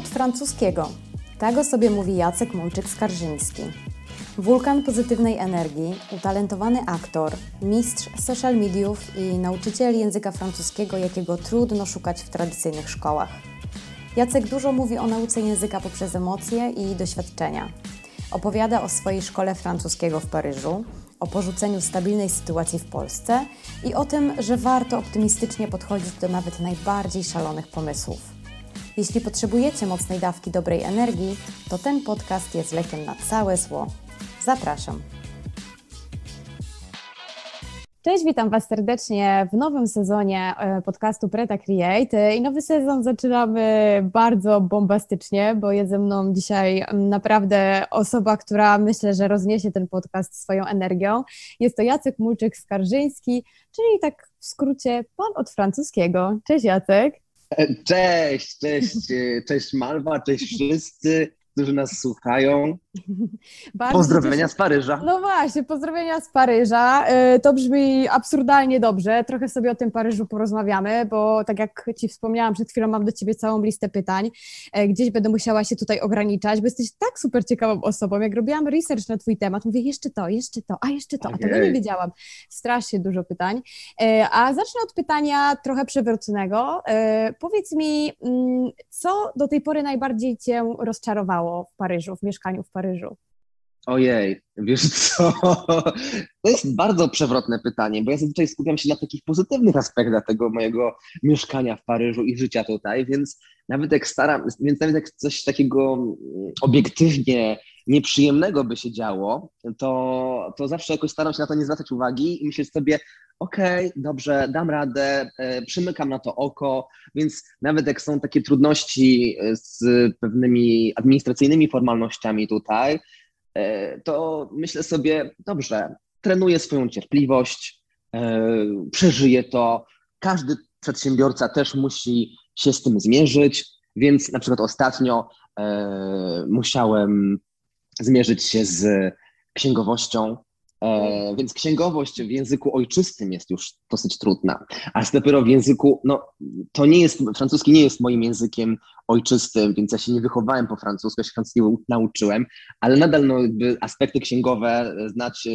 od francuskiego. Tak o sobie mówi Jacek Mączyk-Skarżyński. Wulkan pozytywnej energii, utalentowany aktor, mistrz social mediów i nauczyciel języka francuskiego, jakiego trudno szukać w tradycyjnych szkołach. Jacek dużo mówi o nauce języka poprzez emocje i doświadczenia. Opowiada o swojej szkole francuskiego w Paryżu, o porzuceniu stabilnej sytuacji w Polsce i o tym, że warto optymistycznie podchodzić do nawet najbardziej szalonych pomysłów. Jeśli potrzebujecie mocnej dawki dobrej energii, to ten podcast jest lekiem na całe zło. Zapraszam. Cześć, witam Was serdecznie w nowym sezonie e, podcastu Preta Create. I nowy sezon zaczynamy bardzo bombastycznie, bo jest ze mną dzisiaj naprawdę osoba, która myślę, że rozniesie ten podcast swoją energią. Jest to Jacek Mulczyk-Skarżyński, czyli tak w skrócie pan od francuskiego. Cześć Jacek. Cześć, cześć, cześć Malwa, cześć wszyscy którzy nas słuchają. Bardzo pozdrowienia z Paryża. No właśnie, pozdrowienia z Paryża. E, to brzmi absurdalnie dobrze. Trochę sobie o tym Paryżu porozmawiamy, bo tak jak Ci wspomniałam przed chwilą, mam do Ciebie całą listę pytań. E, gdzieś będę musiała się tutaj ograniczać, bo jesteś tak super ciekawą osobą. Jak robiłam research na Twój temat, mówię jeszcze to, jeszcze to, a jeszcze to, a tego nie wiedziałam. Strasznie dużo pytań. E, a zacznę od pytania trochę przewróconego. Powiedz mi, mm, co do tej pory najbardziej Cię rozczarowało? w Paryżu, w mieszkaniu w Paryżu? Ojej, wiesz co? To jest bardzo przewrotne pytanie, bo ja zazwyczaj skupiam się na takich pozytywnych aspektach tego mojego mieszkania w Paryżu i życia tutaj, więc nawet jak staram, więc nawet jak coś takiego mm, obiektywnie nieprzyjemnego by się działo, to, to zawsze jakoś staram się na to nie zwracać uwagi i myśleć sobie, okej, okay, dobrze, dam radę, e, przymykam na to oko, więc nawet jak są takie trudności e, z pewnymi administracyjnymi formalnościami tutaj, e, to myślę sobie, dobrze, trenuję swoją cierpliwość, przeżyję to. Każdy przedsiębiorca też musi się z tym zmierzyć, więc na przykład ostatnio musiałem zmierzyć się z księgowością, E, więc księgowość w języku ojczystym jest już dosyć trudna, a dopiero w języku, no to nie jest, francuski nie jest moim językiem ojczystym, więc ja się nie wychowałem po francusku, ja się francuskiego nauczyłem, ale nadal no, aspekty księgowe znać e,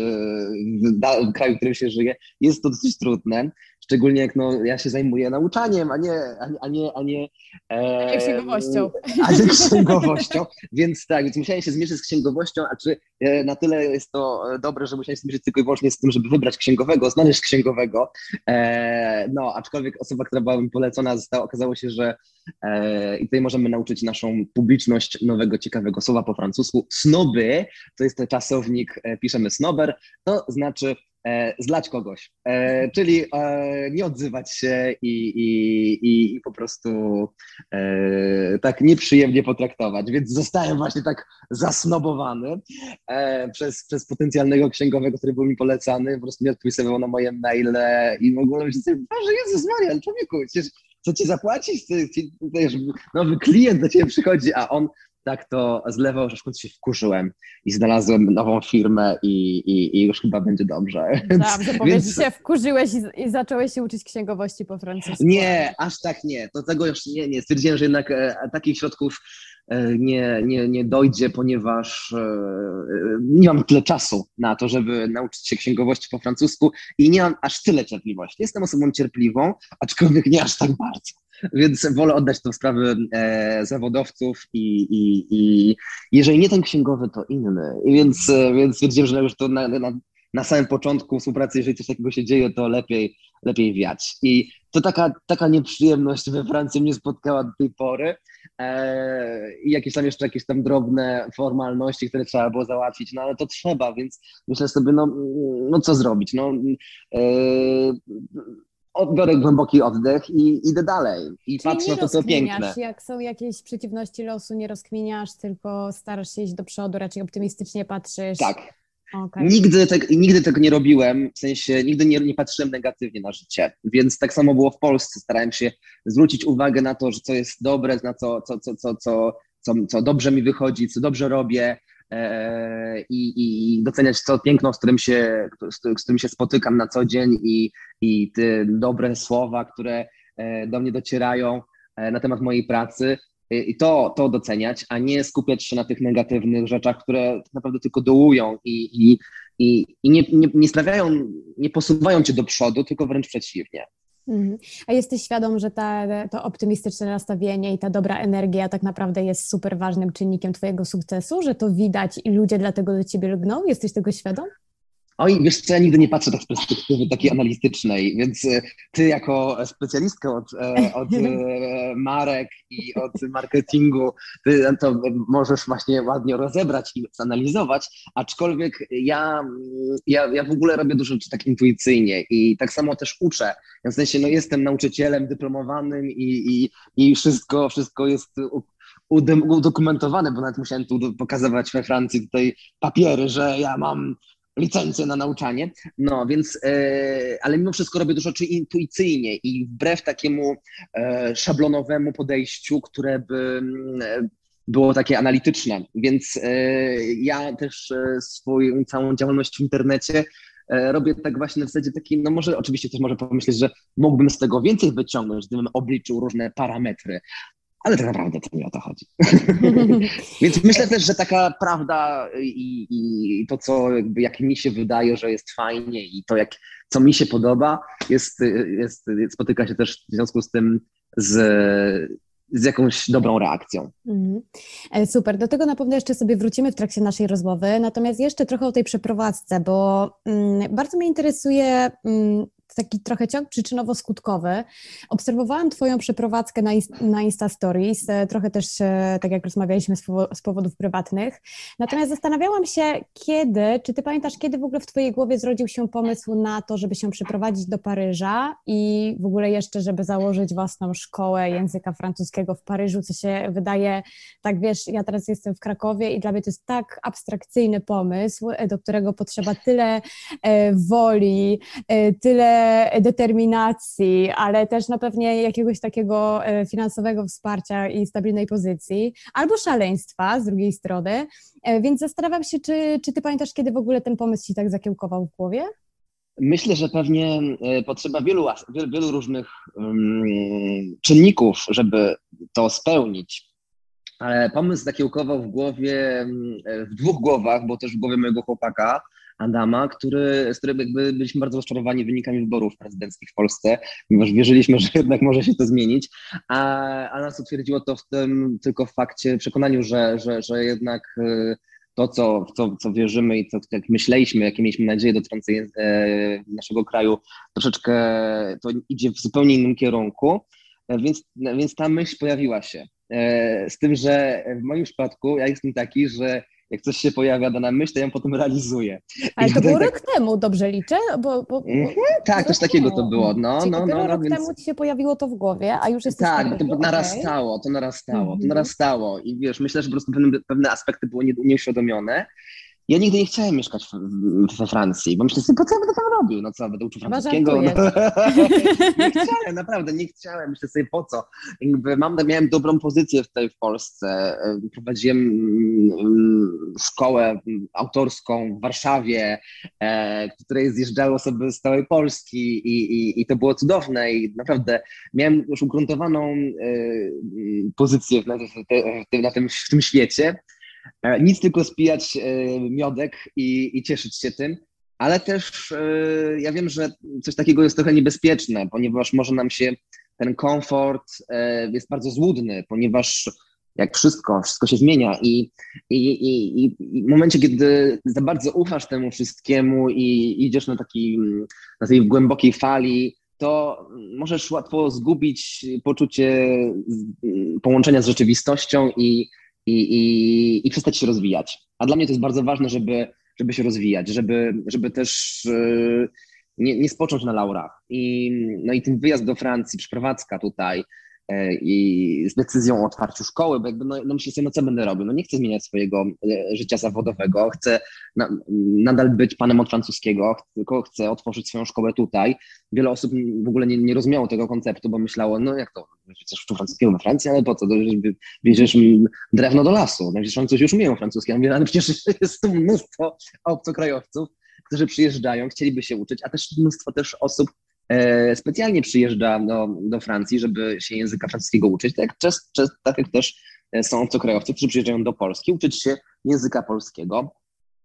w kraju, w którym się żyje, jest to dosyć trudne. Szczególnie jak no, ja się zajmuję nauczaniem, a nie, a nie, a nie, a nie księgowością. A nie księgowością. więc tak, więc musiałem się zmierzyć z księgowością, a czy e, na tyle jest to dobre, że musiałem się zmierzyć tylko i wyłącznie z tym, żeby wybrać księgowego, znaleźć księgowego. E, no, aczkolwiek osoba, która była mi polecona, została, okazało się, że e, i tutaj możemy nauczyć naszą publiczność nowego, ciekawego słowa po francusku. Snoby, to jest ten czasownik, piszemy snober, to znaczy e, zlać kogoś, e, czyli e, nie odzywać się i, i, i po prostu e, tak nieprzyjemnie potraktować. Więc zostałem właśnie tak zasnobowany e, przez, przez potencjalnego księgowego, który był mi polecany. Po prostu nie odpisywał na moje maile i w ogóle myślę Boże Jezus Maria, człowieku, przecież co ci zapłacić? Ty, ty, nowy klient do ciebie przychodzi, a on tak to zlewał, że w końcu się wkurzyłem i znalazłem nową firmę i, i, i już chyba będzie dobrze. Dobrze, Więc... się wkurzyłeś i, i, zacząłeś się uczyć księgowości po francusku. Nie, aż tak nie. Do tego już nie, nie. Stwierdziłem, że jednak e, takich środków nie, nie, nie dojdzie, ponieważ e, nie mam tyle czasu na to, żeby nauczyć się księgowości po francusku i nie mam aż tyle cierpliwości. Jestem osobą cierpliwą, aczkolwiek nie aż tak bardzo. Więc wolę oddać sprawy e, zawodowców i, i, i jeżeli nie ten księgowy, to inny. I więc, e, więc stwierdziłem, że już to na, na, na samym początku współpracy, jeżeli coś takiego się dzieje, to lepiej, lepiej wiać. I to taka, taka nieprzyjemność we Francji mnie spotkała do tej pory. E, I jakieś tam jeszcze jakieś tam drobne formalności, które trzeba było załatwić, no ale to trzeba, więc myślę sobie, no, no co zrobić? No, e, odbiorę głęboki oddech i idę dalej. I Czyli patrzę na to, co piękne. Jak są jakieś przeciwności losu, nie rozkminiasz, tylko starasz się iść do przodu, raczej optymistycznie patrzysz. Tak. Okay. Nigdy, te, nigdy tego nie robiłem, w sensie nigdy nie, nie patrzyłem negatywnie na życie, więc tak samo było w Polsce. Starałem się zwrócić uwagę na to, że co jest dobre, na co, co, co, co, co, co, co dobrze mi wychodzi, co dobrze robię, E, i, i doceniać to piękno, z którym, się, z, którym się spotykam na co dzień i, i te dobre słowa, które e, do mnie docierają e, na temat mojej pracy. I to, to doceniać, a nie skupiać się na tych negatywnych rzeczach, które tak naprawdę tylko dołują i, i, i, i nie, nie, nie sprawiają, nie posuwają cię do przodu, tylko wręcz przeciwnie. Mhm. A jesteś świadom, że ta, to optymistyczne nastawienie i ta dobra energia tak naprawdę jest super ważnym czynnikiem Twojego sukcesu, że to widać i ludzie dlatego do Ciebie lgną? Jesteś tego świadom? Oj, wiesz co, ja nigdy nie patrzę tak z perspektywy takiej analitycznej, więc e, ty jako specjalistka od, e, od e, marek i od marketingu, ty to możesz właśnie ładnie rozebrać i zanalizować, aczkolwiek ja, ja, ja w ogóle robię dużo rzeczy tak intuicyjnie i tak samo też uczę. W sensie, no jestem nauczycielem dyplomowanym i, i, i wszystko, wszystko jest udokumentowane, bo nawet musiałem tu pokazywać we Francji tutaj papiery, że ja mam licencję na nauczanie. No więc, e, ale mimo wszystko robię dużo rzeczy intuicyjnie i wbrew takiemu e, szablonowemu podejściu, które by e, było takie analityczne. Więc ja też swoją całą działalność w internecie robię tak właśnie w zasadzie takim, no może oczywiście też może pomyśleć, że mógłbym z tego więcej wyciągnąć, gdybym obliczył różne parametry, ale tak naprawdę to nie o to chodzi. Więc myślę też, że taka prawda i, i, to, co jakby, jak mi się wydaje, że jest fajnie i to, jak, co mi się podoba, jest, jest, spotyka się też w związku z tym z, z jakąś dobrą reakcją. Mhm. E, super, do tego na pewno jeszcze sobie wrócimy w trakcie naszej rozmowy, natomiast jeszcze trochę o tej przeprowadzce, bo mm, bardzo mnie interesuje mm, taki trochę ciąg przyczynowo-skutkowy. Obserwowałam Twoją przeprowadzkę na, na Insta Stories, e, trochę też, e, tak jak rozmawialiśmy, z, powodów prywatnych. Natomiast zastanawiałam się, kiedy, czy Ty pamiętasz, kiedy w ogóle w Twojej głowie zrodził się pomysł na to, żeby się przeprowadzić do Paryża i w ogóle jeszcze, żeby założyć własną szkołę języka francuskiego w Paryżu, co się wydaje, tak wiesz, ja teraz jestem w Krakowie i dla mnie to jest tak abstrakcyjny pomysł, e, do którego potrzeba tyle woli, tyle determinacji, ale też na pewnie jakiegoś takiego e, finansowego wsparcia i stabilnej pozycji, albo szaleństwa z drugiej strony. E, więc zastanawiam się, czy, czy ty pamiętasz, kiedy w ogóle ten pomysł ci tak zakiełkował w głowie? Myślę, że pewnie e, potrzeba wielu, wielu, różnych um, czynników, żeby to spełnić. Ale pomysł zakiełkował w głowie, w dwóch głowach, bo też w głowie mojego chłopaka, Adama, który, z którym jakby byliśmy bardzo rozczarowani wynikami wyborów prezydenckich w Polsce, ponieważ wierzyliśmy, że jednak może się to zmienić, a, a nas utwierdziło to w tym tylko w fakcie, przekonaniu, że, że, że jednak y, to, co, co, co wierzymy i co jak myśleliśmy, jakie mieliśmy nadzieje dotyczące e, naszego kraju, troszeczkę to idzie w zupełnie innym kierunku, e, więc, więc ta myśl pojawiła się. E, z tym, że w moim przypadku ja jestem taki, że jak coś się pojawia, dana myśl, to ja ją potem realizuję. Ale I to było tak... rok temu, dobrze liczę? Bo, bo, bo... Mhm, tak, coś takiego to było. No, Czyli no, no, rok więc... temu ci się pojawiło to w głowie, a już jest Tak, to narastało, to narastało, to mhm. narastało. I wiesz, myślę, że po prostu pewne, pewne aspekty były nieuświadomione. Ja nigdy nie chciałem mieszkać we Francji, bo myślę sobie, po co ja będę tam robił? No co, będę uczył francuskiego? No, nie chciałem, naprawdę, nie chciałem. Myślę sobie, po co? Jakby mam, miałem dobrą pozycję tutaj w Polsce. Prowadziłem mm, szkołę autorską w Warszawie, e, w której zjeżdżały osoby z całej Polski i, i, i to było cudowne i naprawdę miałem już ugruntowaną e, pozycję na, na, tym, w tym świecie. E, nic tylko spijać e, miodek i, i cieszyć się tym, ale też e, ja wiem, że coś takiego jest trochę niebezpieczne, ponieważ może nam się ten komfort jest bardzo złudny, ponieważ jak wszystko, wszystko się zmienia i, i, i, i, w momencie, kiedy za bardzo ufasz temu wszystkiemu i idziesz na, taki, na tej głębokiej fali, to możesz łatwo zgubić poczucie połączenia z rzeczywistością i, i, i, i przestać się rozwijać. A dla mnie to jest bardzo ważne, żeby, żeby się rozwijać, żeby, żeby też yy, nie, nie spocząć na laurach. I, no i ten wyjazd do Francji, przeprowadzka tutaj, i z decyzją o otwarciu szkoły, bo jakby no, no myślę sobie, no co będę robił? No nie chcę zmieniać swojego e, życia zawodowego, chcę na, nadal być panem od francuskiego, tylko chcę otworzyć swoją szkołę tutaj. Wiele osób w ogóle nie, nie rozumiało tego konceptu, bo myślało, no jak to, przecież uczył francuskiego we Francji, ale po co, bierzesz drewno do lasu, no przecież Francuzi już umieją francuski. Ja mówię, ale przecież jest tu mnóstwo obcokrajowców, którzy przyjeżdżają, chcieliby się uczyć, a też mnóstwo też osób specjalnie przyjeżdża do, do Francji, żeby się języka francuskiego uczyć, tak, czas, czas, tak jak też są obcokrajowcy, którzy przyjeżdżają do Polski uczyć się języka polskiego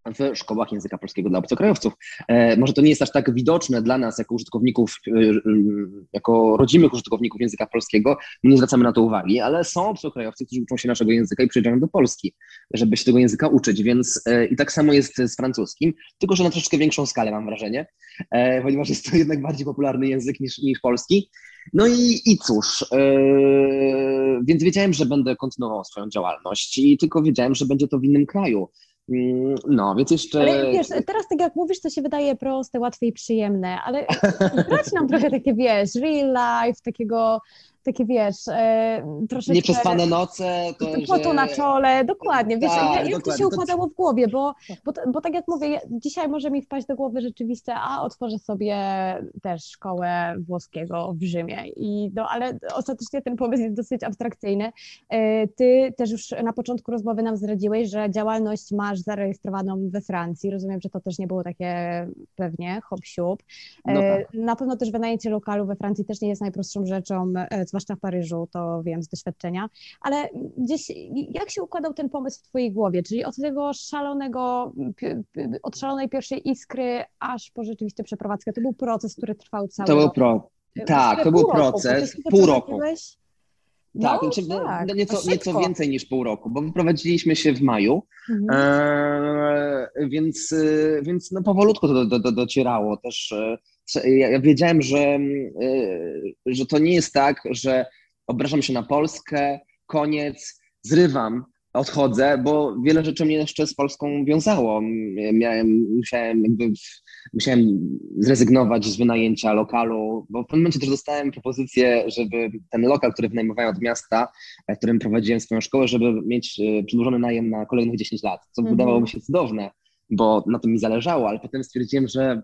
w szkołach języka polskiego dla obcokrajowców. E, może to nie jest aż tak widoczne dla nas jako użytkowników, e, jako rodzimych użytkowników języka polskiego, nie zwracamy na to uwagi, ale są obcokrajowcy, którzy uczą się naszego języka i przyjeżdżają do Polski, żeby się tego języka uczyć, więc e, i tak samo jest z francuskim, tylko że na troszeczkę większą skalę mam wrażenie, ponieważ jest to jednak bardziej popularny język niż, niż polski. No i, i cóż, więc wiedziałem, że będę kontynuował swoją działalność i tylko wiedziałem, że będzie to w innym kraju. Mm, no, więc jeszcze. Ale wiesz, teraz tak jak mówisz, to się wydaje proste, łatwe i przyjemne, ale brać nam trochę takie, wiesz, real life, takiego takie wiesz, e, troszeczkę... Nieprzespane noce, to, Potu że... na czole, dokładnie, wiesz, tak, jak, jak to się układało w głowie, bo, bo, bo tak jak mówię, dzisiaj może mi wpaść do głowy rzeczywiste, a otworzę sobie też szkołę włoskiego w Rzymie, I, no, ale ostatecznie ten pomysł jest dosyć abstrakcyjny. E, ty też już na początku rozmowy nam zdradziłeś, że działalność masz zarejestrowaną we Francji, rozumiem, że to też nie było takie pewnie hop siup. No tak. Na pewno też wynajęcie lokalu we Francji też nie jest najprostszą rzeczą, zwłaszcza w Paryżu, to wiem z doświadczenia, ale gdzieś jak się układał ten pomysł w Twojej głowie, czyli od tego szalonego, od szalonej pierwszej iskry, aż po rzeczywiście przeprowadzkę, to był proces, który trwał cały To był pro... Tak, to był roku, proces, pół roku. No, tak, znaczy, no, tak, no nieco, nieco więcej niż pół roku, bo wyprowadziliśmy się w maju, mhm. e, więc, e, więc no powolutku to do, do, docierało też. E, ja wiedziałem, że, e, że to nie jest tak, że obrażam się na Polskę, koniec, zrywam, odchodzę, bo wiele rzeczy mnie jeszcze z Polską wiązało. Miałem, musiałem, jakby, musiałem zrezygnować z wynajęcia lokalu, bo w pewnym momencie też dostałem propozycję, żeby ten lokal, który wynajmowałem od miasta, w którym prowadziłem swoją szkołę, żeby mieć e, przedłużony najem na kolejnych 10 lat, co -hmm. wydawało mi się cudowne, bo na tym mi zależało, ale potem stwierdziłem, że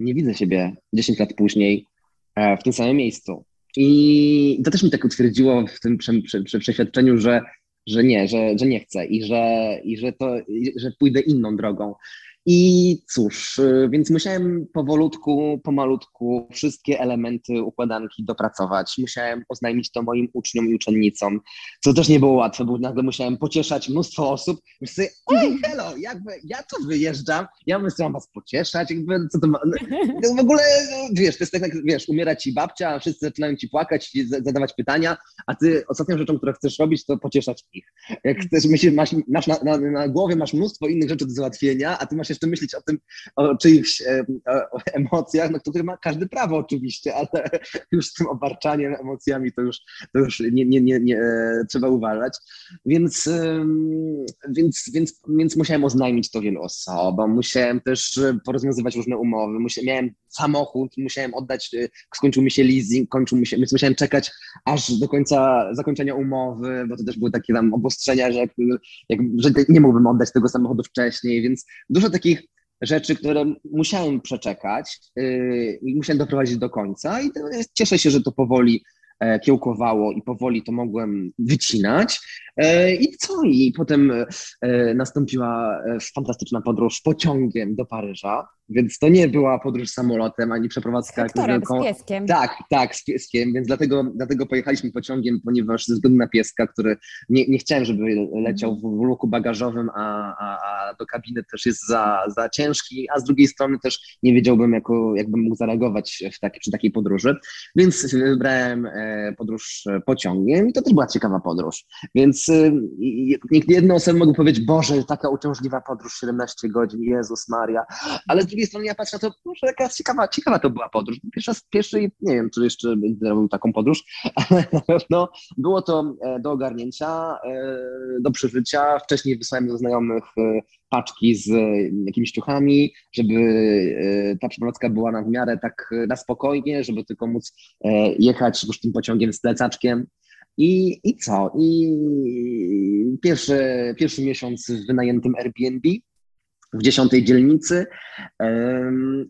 nie widzę siebie 10 lat później e, w tym samym miejscu. I to też mi tak utwierdziło w tym prze, prze, prze, przeświadczeniu, że, że nie, że, że nie chcę i że, i że, to, że pójdę inną drogą. I cóż, y, więc musiałem powolutku, pomalutku wszystkie elementy układanki dopracować. Musiałem oznajmić to moim uczniom i uczennicom, co też nie było łatwe, bo nagle musiałem pocieszać mnóstwo osób. Myślę oj, hello, jakby ja tu wyjeżdżam, ja chciał was pocieszać, jakby co to ma... No, w ogóle, wiesz, to jest tak jak, wiesz, umiera ci babcia, wszyscy zaczynają ci płakać, zadawać pytania, a ty ostatnią rzeczą, którą chcesz robić, to pocieszać ich. Jak chcesz, myślisz, masz, masz na, na, na głowie masz mnóstwo innych rzeczy do załatwienia, a ty masz jeszcze myśleć o tym, o czyichś e, o emocjach, na które ma każdy prawo oczywiście, ale już z tym obarczaniem emocjami to już, to już nie, nie, nie, nie e, trzeba uważać. Więc, więc, więc, więc musiałem oznajmić to wielu osobom, musiałem też porozwiązywać różne umowy, musiałem, miałem samochód, musiałem oddać, e, skończył mi się leasing, kończył mi się, więc musiałem czekać aż do końca zakończenia umowy, bo to też były takie tam obostrzenia, że, jak, że nie mógłbym oddać tego samochodu wcześniej, więc dużo takich rzeczy, które musiałem przeczekać yy, i musiałem doprowadzić do końca i cieszę się, że to powoli kiełkowało i powoli to mogłem wycinać. E, I co? I potem e, nastąpiła fantastyczna podróż pociągiem do Paryża. Więc to nie była podróż samolotem, ani przeprowadzka wielką. Z pieskiem. Tak, tak, z pieskiem, więc dlatego, dlatego pojechaliśmy pociągiem, ponieważ ze względu na pieska, który nie, nie chciałem, żeby leciał w, luku bagażowym, a, a, a, do kabiny też jest za, za ciężki, a z drugiej strony też nie wiedziałbym, jako, jakbym mógł zareagować w taki, przy takiej podróży. Więc wybrałem e, podróż pociągiem i to też była ciekawa podróż. Więc e, jedną osobę mogę powiedzieć, Boże, taka uciążliwa podróż, 17 godzin, Jezus Maria, ale drugiej strony ja patrzę na to, może jaka ciekawa, ciekawa to była podróż. Pierwsza, pierwszy, nie wiem, czy jeszcze będę robił taką podróż, ale na pewno było to e, do ogarnięcia, e, do przeżycia. Wcześniej wysłałem do znajomych e, paczki z jakimiś ciuchami, żeby ta przeprowadzka była na w miarę tak na spokojnie, żeby tylko móc jechać już tym pociągiem z plecaczkiem. I, I co? I pierwszy, pierwszy miesiąc w wynajętym Airbnb, w dziesiątej dzielnicy,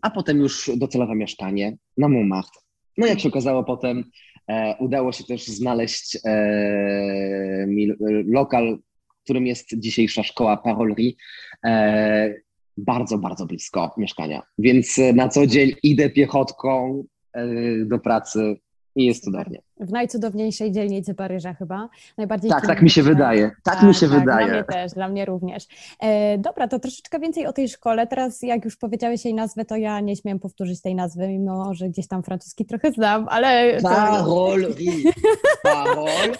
a potem już docelowe mieszkanie na Montmartre. No jak się okazało potem, e, udało się też znaleźć e, lokal, którym jest dzisiejsza szkoła Parolerie, bardzo, bardzo blisko mieszkania. Więc na co dzień idę piechotką do pracy i jest cudownie. W najcudowniejszej dzielnicy Paryża chyba. Najbardziej tak, tak mi się wydaje. Tak, tak mi się tak, wydaje. Dla mnie też, dla mnie również. E, dobra, to troszeczkę więcej o tej szkole. Teraz jak już powiedziałeś jej nazwę, to ja nie śmiem powtórzyć tej nazwy, mimo że gdzieś tam francuski trochę znam, ale... Parole, Parole,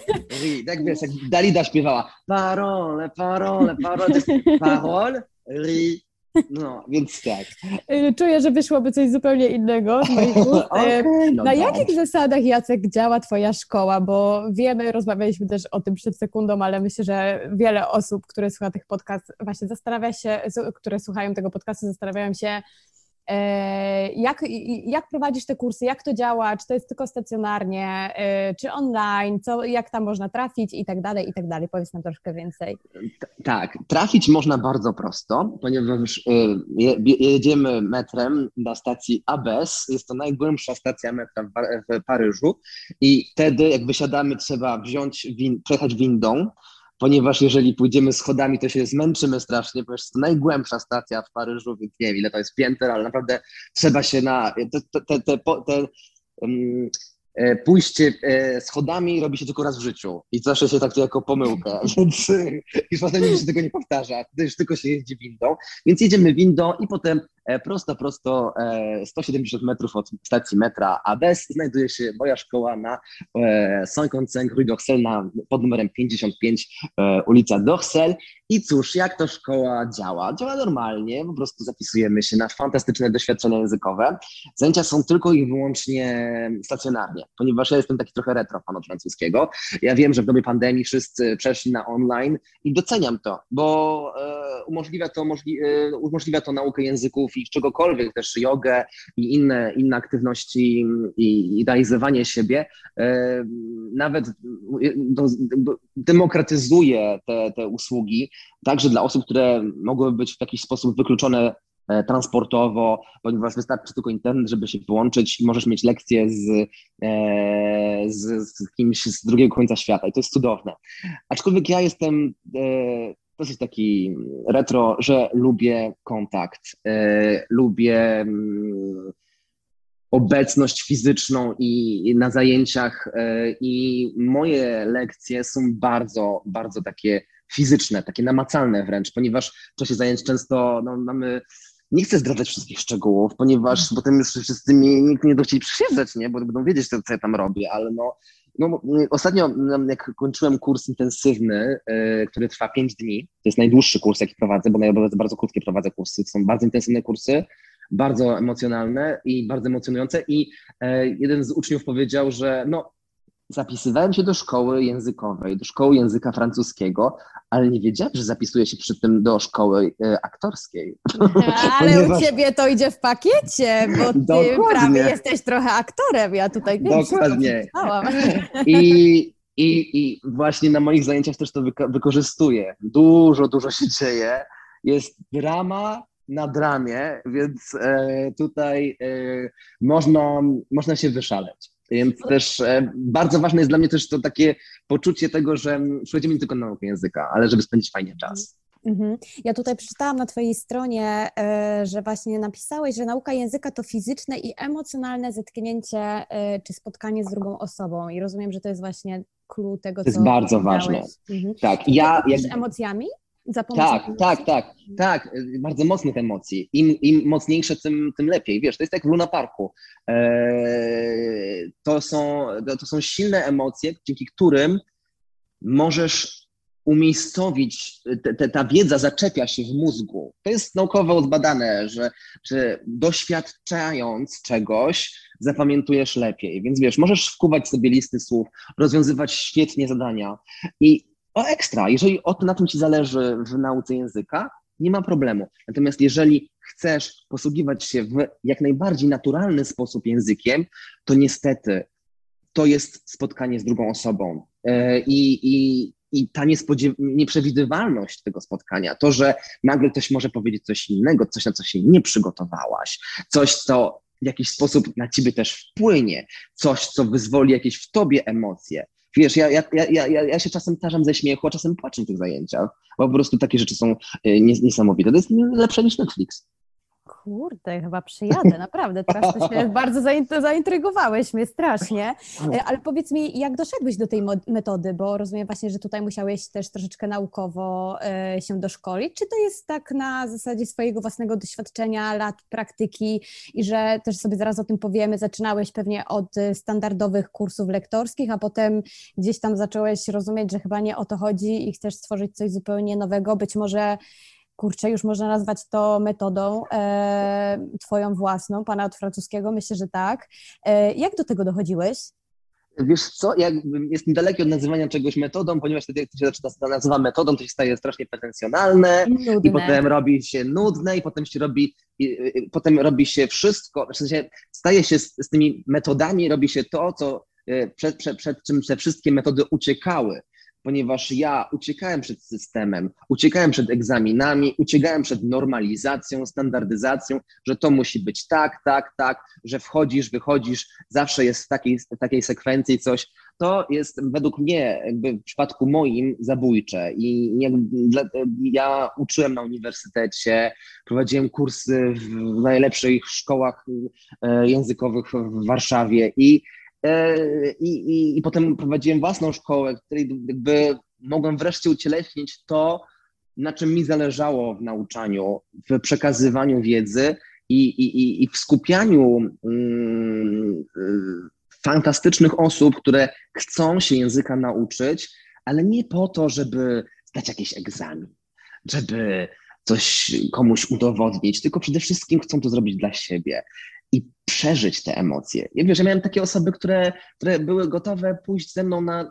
Tak wiesz, jak Dalida śpiewała. Parole, parole, parole. Parole, no, więc tak. Y, czuję, że wyszłoby coś zupełnie innego ust. okay, no Na jakich zasadach, Jacek, działa Twoja szkoła? Bo wiemy, rozmawialiśmy też o tym przed sekundą, ale myślę, że wiele osób, które słucha tych podcast, właśnie zastanawia się, które słuchają tego podcastu, zastanawiają się, jak, jak prowadzisz te kursy, jak to działa, czy to jest tylko stacjonarnie, e, czy online, co, jak tam można trafić i tak dalej, i tak dalej. Powiedz nam troszkę więcej. Tak, trafić można bardzo prosto, ponieważ e, jedziemy metrem do stacji ABS, jest to najgłębsza stacja metra w Paryżu i wtedy jak wysiadamy trzeba wziąć, win, przejechać windą, ponieważ jeżeli pójdziemy schodami, to się zmęczymy strasznie, ponieważ jest to najgłębsza stacja w Paryżu, więc nie wiem ile to jest pięter, ale naprawdę trzeba się na te, te, te, te um, pójście e, schodami robi się tylko raz w życiu i zawsze się tak to jako pomyłka, więc już potem się tego nie powtarza, już tylko się jeździ windą, więc jedziemy windą i potem E, prosto, prosto 170 e, metrów od stacji metra ABS znajduje się moja szkoła na e, Saint-Quentin Rue d'Orsel pod numerem 55 ulica d'Orsel. I cóż, jak to szkoła działa? Działa normalnie, po prostu zapisujemy się na fantastyczne doświadczenia językowe. Zajęcia są tylko i wyłącznie stacjonarnie, ponieważ ja jestem taki trochę retro od francuskiego. Ja wiem, że w dobie pandemii wszyscy przeszli na online i doceniam to, bo umożliwia to, umożliwia to naukę języków i czegokolwiek, też jogę i inne, inne aktywności i, i realizowanie siebie, e, nawet demokratyzuje te, te usługi, także dla osób, które mogłyby być w jakiś sposób wykluczone e, transportowo, ponieważ wystarczy tylko internet, żeby się połączyć i możesz mieć lekcję z, e, z, z kimś z drugiego końca świata i to jest cudowne. Aczkolwiek ja jestem dosyć taki retro, że lubię kontakt, e, lubię mm, obecność fizyczną i, na zajęciach e, i moje lekcje są bardzo, bardzo takie fizyczne, takie namacalne wręcz, ponieważ w czasie zajęć często no, mamy nie chcę zdradzać wszystkich szczegółów, ponieważ potem już wszyscy mi nikt nie chcieli przyjeżdżać, nie? bo będą wiedzieć, co, co ja tam robię, ale no, no, ostatnio, jak kończyłem kurs intensywny, yy, który trwa 5 dni, to jest najdłuższy kurs, jaki prowadzę, bo najbardziej bardzo krótkie prowadzę kursy. To są bardzo intensywne kursy, bardzo emocjonalne i bardzo emocjonujące. I yy, jeden z uczniów powiedział, że no, zapisywałem się do szkoły językowej, do szkoły języka francuskiego, ale nie wiedziałem, że zapisuję się przy tym do szkoły e, aktorskiej. Ale Ponieważ... u ciebie to idzie w pakiecie, bo ty Dokładnie. prawie jesteś trochę aktorem. Ja tutaj Dokładnie. I, i, I właśnie na moich zajęciach też to wyko wykorzystuję. Dużo, dużo się dzieje. Jest drama na dramie, więc e, tutaj e, można, można się wyszaleć. Więc też e, bardzo ważne jest dla mnie też to takie poczucie tego, że przychodzimy nie tylko na naukę języka, ale żeby spędzić fajnie czas. Mhm. Ja tutaj przeczytałam na Twojej stronie, e, że właśnie napisałeś, że nauka języka to fizyczne i emocjonalne zetknięcie e, czy spotkanie z drugą osobą. I rozumiem, że to jest właśnie clue tego, co. To jest bardzo ważne. Mhm. Tak, ja. Jak... emocjami? Za tak, tak, tak, tak, bardzo mocnych emocji. Im, im mocniejsze, tym, tym lepiej. Wiesz, to jest jak w Luna Parku. Eee, to, są, to są silne emocje, dzięki którym możesz umiejscowić, te, te, ta wiedza zaczepia się w mózgu. To jest naukowo zbadane, że, że doświadczając czegoś, zapamiętujesz lepiej. Więc wiesz, możesz wkuwać sobie listy słów, rozwiązywać świetnie zadania i o ekstra. Jeżeli o na tym ci zależy w nauce języka, nie ma problemu. Natomiast jeżeli chcesz posługiwać się w jak najbardziej naturalny sposób językiem, to niestety to jest spotkanie z drugą osobą. E, I, i, i ta nieprzewidywalność tego spotkania, to, że nagle ktoś może powiedzieć coś innego, coś, na co się nie przygotowałaś, coś, co w jakiś sposób na ciebie też wpłynie, coś, co wyzwoli jakieś w tobie emocje, Wiesz, ja, ja, ja, ja, ja się czasem tarzam ze śmiechu, a czasem płaczę w tych zajęciach, bo po prostu takie rzeczy są y, niesamowite. To jest lepsze niż Netflix. Kurde, chyba przyjadę, naprawdę. Teraz to się bardzo zaintrygowałeś mnie strasznie. E, ale powiedz mi, jak doszedłeś do tej metody, bo rozumiem właśnie, że tutaj musiałeś też troszeczkę naukowo e, się doszkolić. Czy to jest tak na zasadzie swojego własnego doświadczenia, lat praktyki i że też sobie zaraz o tym powiemy, zaczynałeś pewnie od standardowych kursów lektorskich, a potem gdzieś tam zacząłeś rozumieć, że chyba nie o to chodzi i chcesz stworzyć coś zupełnie nowego, być może kurczę, już można nazwać to metodą e, twoją własną, pana od francuskiego, myślę, że tak. E, jak do tego dochodziłeś? Wiesz co, ja jestem daleki od nazywania czegoś metodą, ponieważ wtedy jak to się nazywa metodą, to się staje strasznie pretensjonalne Nudne. i potem robi się nudne i potem się robi, i, i, potem robi się wszystko, w sensie staje się z, z tymi metodami, robi się to, co przed, przed, przed czym te wszystkie metody uciekały ponieważ ja uciekałem przed systemem, uciekałem przed egzaminami, uciekałem przed normalizacją, standardyzacją, że to musi być tak, tak, tak, że wchodzisz, wychodzisz, zawsze jest w takiej, w takiej sekwencji coś. To jest według mnie, jakby w przypadku moim, zabójcze. I ja uczyłem na uniwersytecie, prowadziłem kursy w najlepszych szkołach e, językowych w Warszawie i I, i, I potem prowadziłem własną szkołę, w której jakby mogłem wreszcie ucieleśnić to, na czym mi zależało w nauczaniu, w przekazywaniu wiedzy i, i, i w skupianiu mm, fantastycznych osób, które chcą się języka nauczyć, ale nie po to, żeby zdać jakiś egzamin, żeby coś komuś udowodnić, tylko przede wszystkim chcą to zrobić dla siebie. I przeżyć te emocje. Ja wiesz, ja miałem takie osoby, które, które były gotowe pójść ze mną na,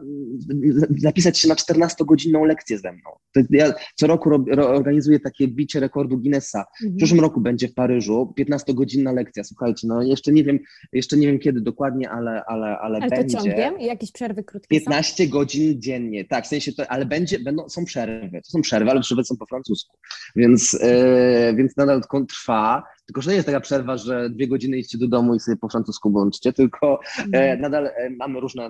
zapisać się na 14-godzinną lekcję ze mną. To ja co roku rob, organizuję takie bicie rekordu Guinnessa. W mhm. przyszłym roku będzie w Paryżu 15-godzinna lekcja. Słuchajcie, no jeszcze nie wiem, jeszcze nie wiem kiedy dokładnie, ale, ale, ale, ale będzie. to ciągiem? Jakieś przerwy krótkie 15 są? godzin dziennie, tak, w sensie to, ale będzie, będą, są przerwy, to są przerwy, ale przerwy są po francusku, więc, yy, więc nadal trwa. Tylko, że nie jest taka przerwa, że dwie godziny idźcie do domu i sobie po francusku bądźcie, tylko e, mhm. nadal e, mamy różne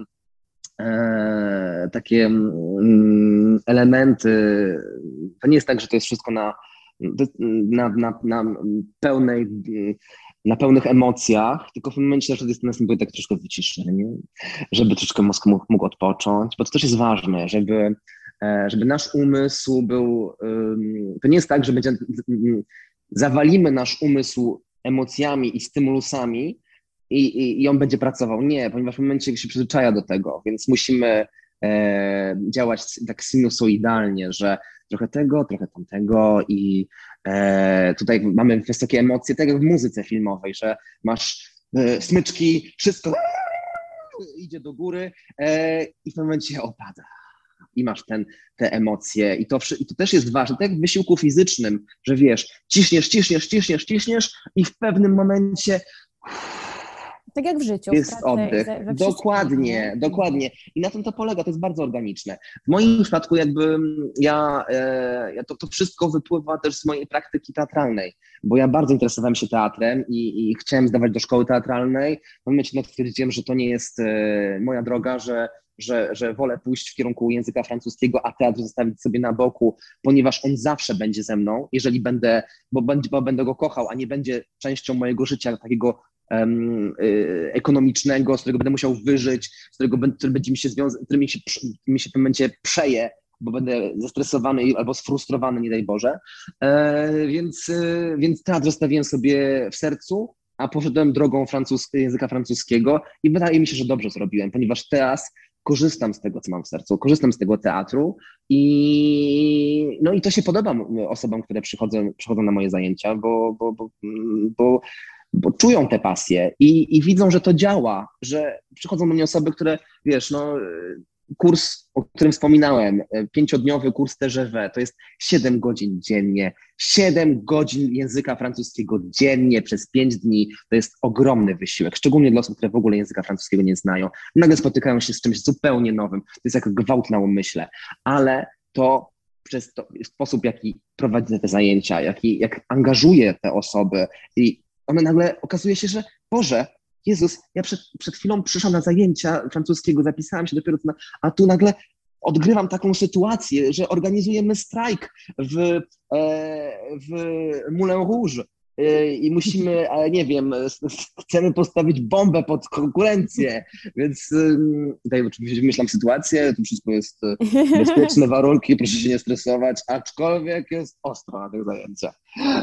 e, takie mm, elementy. To nie jest tak, że to jest wszystko na, na, na, na pełnej na pełnych emocjach, tylko w momencie że jest następuje tak troszkę wyciszenie, żeby troszkę mózg mógł, mógł odpocząć, bo to też jest ważne, żeby, żeby nasz umysł był, to nie jest tak, że będzie, zawalimy nasz umysł emocjami i stymulusami i, i, i on będzie pracował. Nie, ponieważ w momencie się przyzwyczaja do tego, więc musimy e, działać tak sinusoidalnie, że trochę tego, trochę tamtego i e, tutaj mamy wysokie emocje, tak jak w muzyce filmowej, że masz e, smyczki, wszystko idzie do góry e, i w pewnym momencie opada i masz ten, te emocje. I to, I to też jest ważne, tak jak w wysiłku fizycznym, że wiesz, ciśniesz, ciśniesz, ciśniesz, ciśniesz i w pewnym momencie tak jak w życiu. Jest oddech. Dokładnie, dokładnie. I na tym to polega, to jest bardzo organiczne. W moim przypadku jakby ja, e, ja to, to wszystko wypływa też z mojej praktyki teatralnej, bo ja bardzo interesowałem się teatrem i, i chciałem zdawać do szkoły teatralnej. W momencie stwierdziłem, że to nie jest e, moja droga, że że, że wolę pójść w kierunku języka francuskiego, a teatr zostawić sobie na boku, ponieważ on zawsze będzie ze mną, jeżeli będę, bo, będzie, bo będę go kochał, a nie będzie częścią mojego życia takiego um, y, ekonomicznego, z którego będę musiał wyżyć, z którego który będzie mi się związał, który mi się, mi się w tym momencie przeje, bo będę zestresowany albo sfrustrowany, nie daj Boże. E, więc, e, więc teatr zostawiłem sobie w sercu, a poszedłem drogą języka francuskiego i wydaje mi się, że dobrze zrobiłem, ponieważ teraz korzystam z tego, co mam w sercu, korzystam z tego teatru i, no i to się podoba osobom, które przychodzą, przychodzą na moje zajęcia, bo, bo, bo, bo, bo czują te pasje i, i widzą, że to działa, że przychodzą do mnie osoby, które, wiesz, no kurs, o którym wspominałem, e, pięciodniowy kurs TGV, to jest 7 godzin dziennie, 7 godzin języka francuskiego dziennie przez 5 dni, to jest ogromny wysiłek, szczególnie dla osób, które w ogóle języka francuskiego nie znają. Nagle spotykają się z czymś zupełnie nowym, to jest jak gwałt na umyśle, ale to przez to, sposób, jaki prowadzę te zajęcia, jaki, jak angażuję te osoby i one nagle okazuje się, że Boże, Jezus, ja przed, przed chwilą przyszłam na zajęcia francuskiego, zapisałam się dopiero, na, a tu nagle odgrywam taką sytuację, że organizujemy strajk w, e, w Moulin Rouge i musimy, ale nie wiem, chcemy postawić bombę pod konkurencję, więc tutaj oczywiście wymyślam sytuację, to wszystko jest y, bezpieczne warunki, proszę się nie stresować, aczkolwiek jest ostro na tych zajęciach.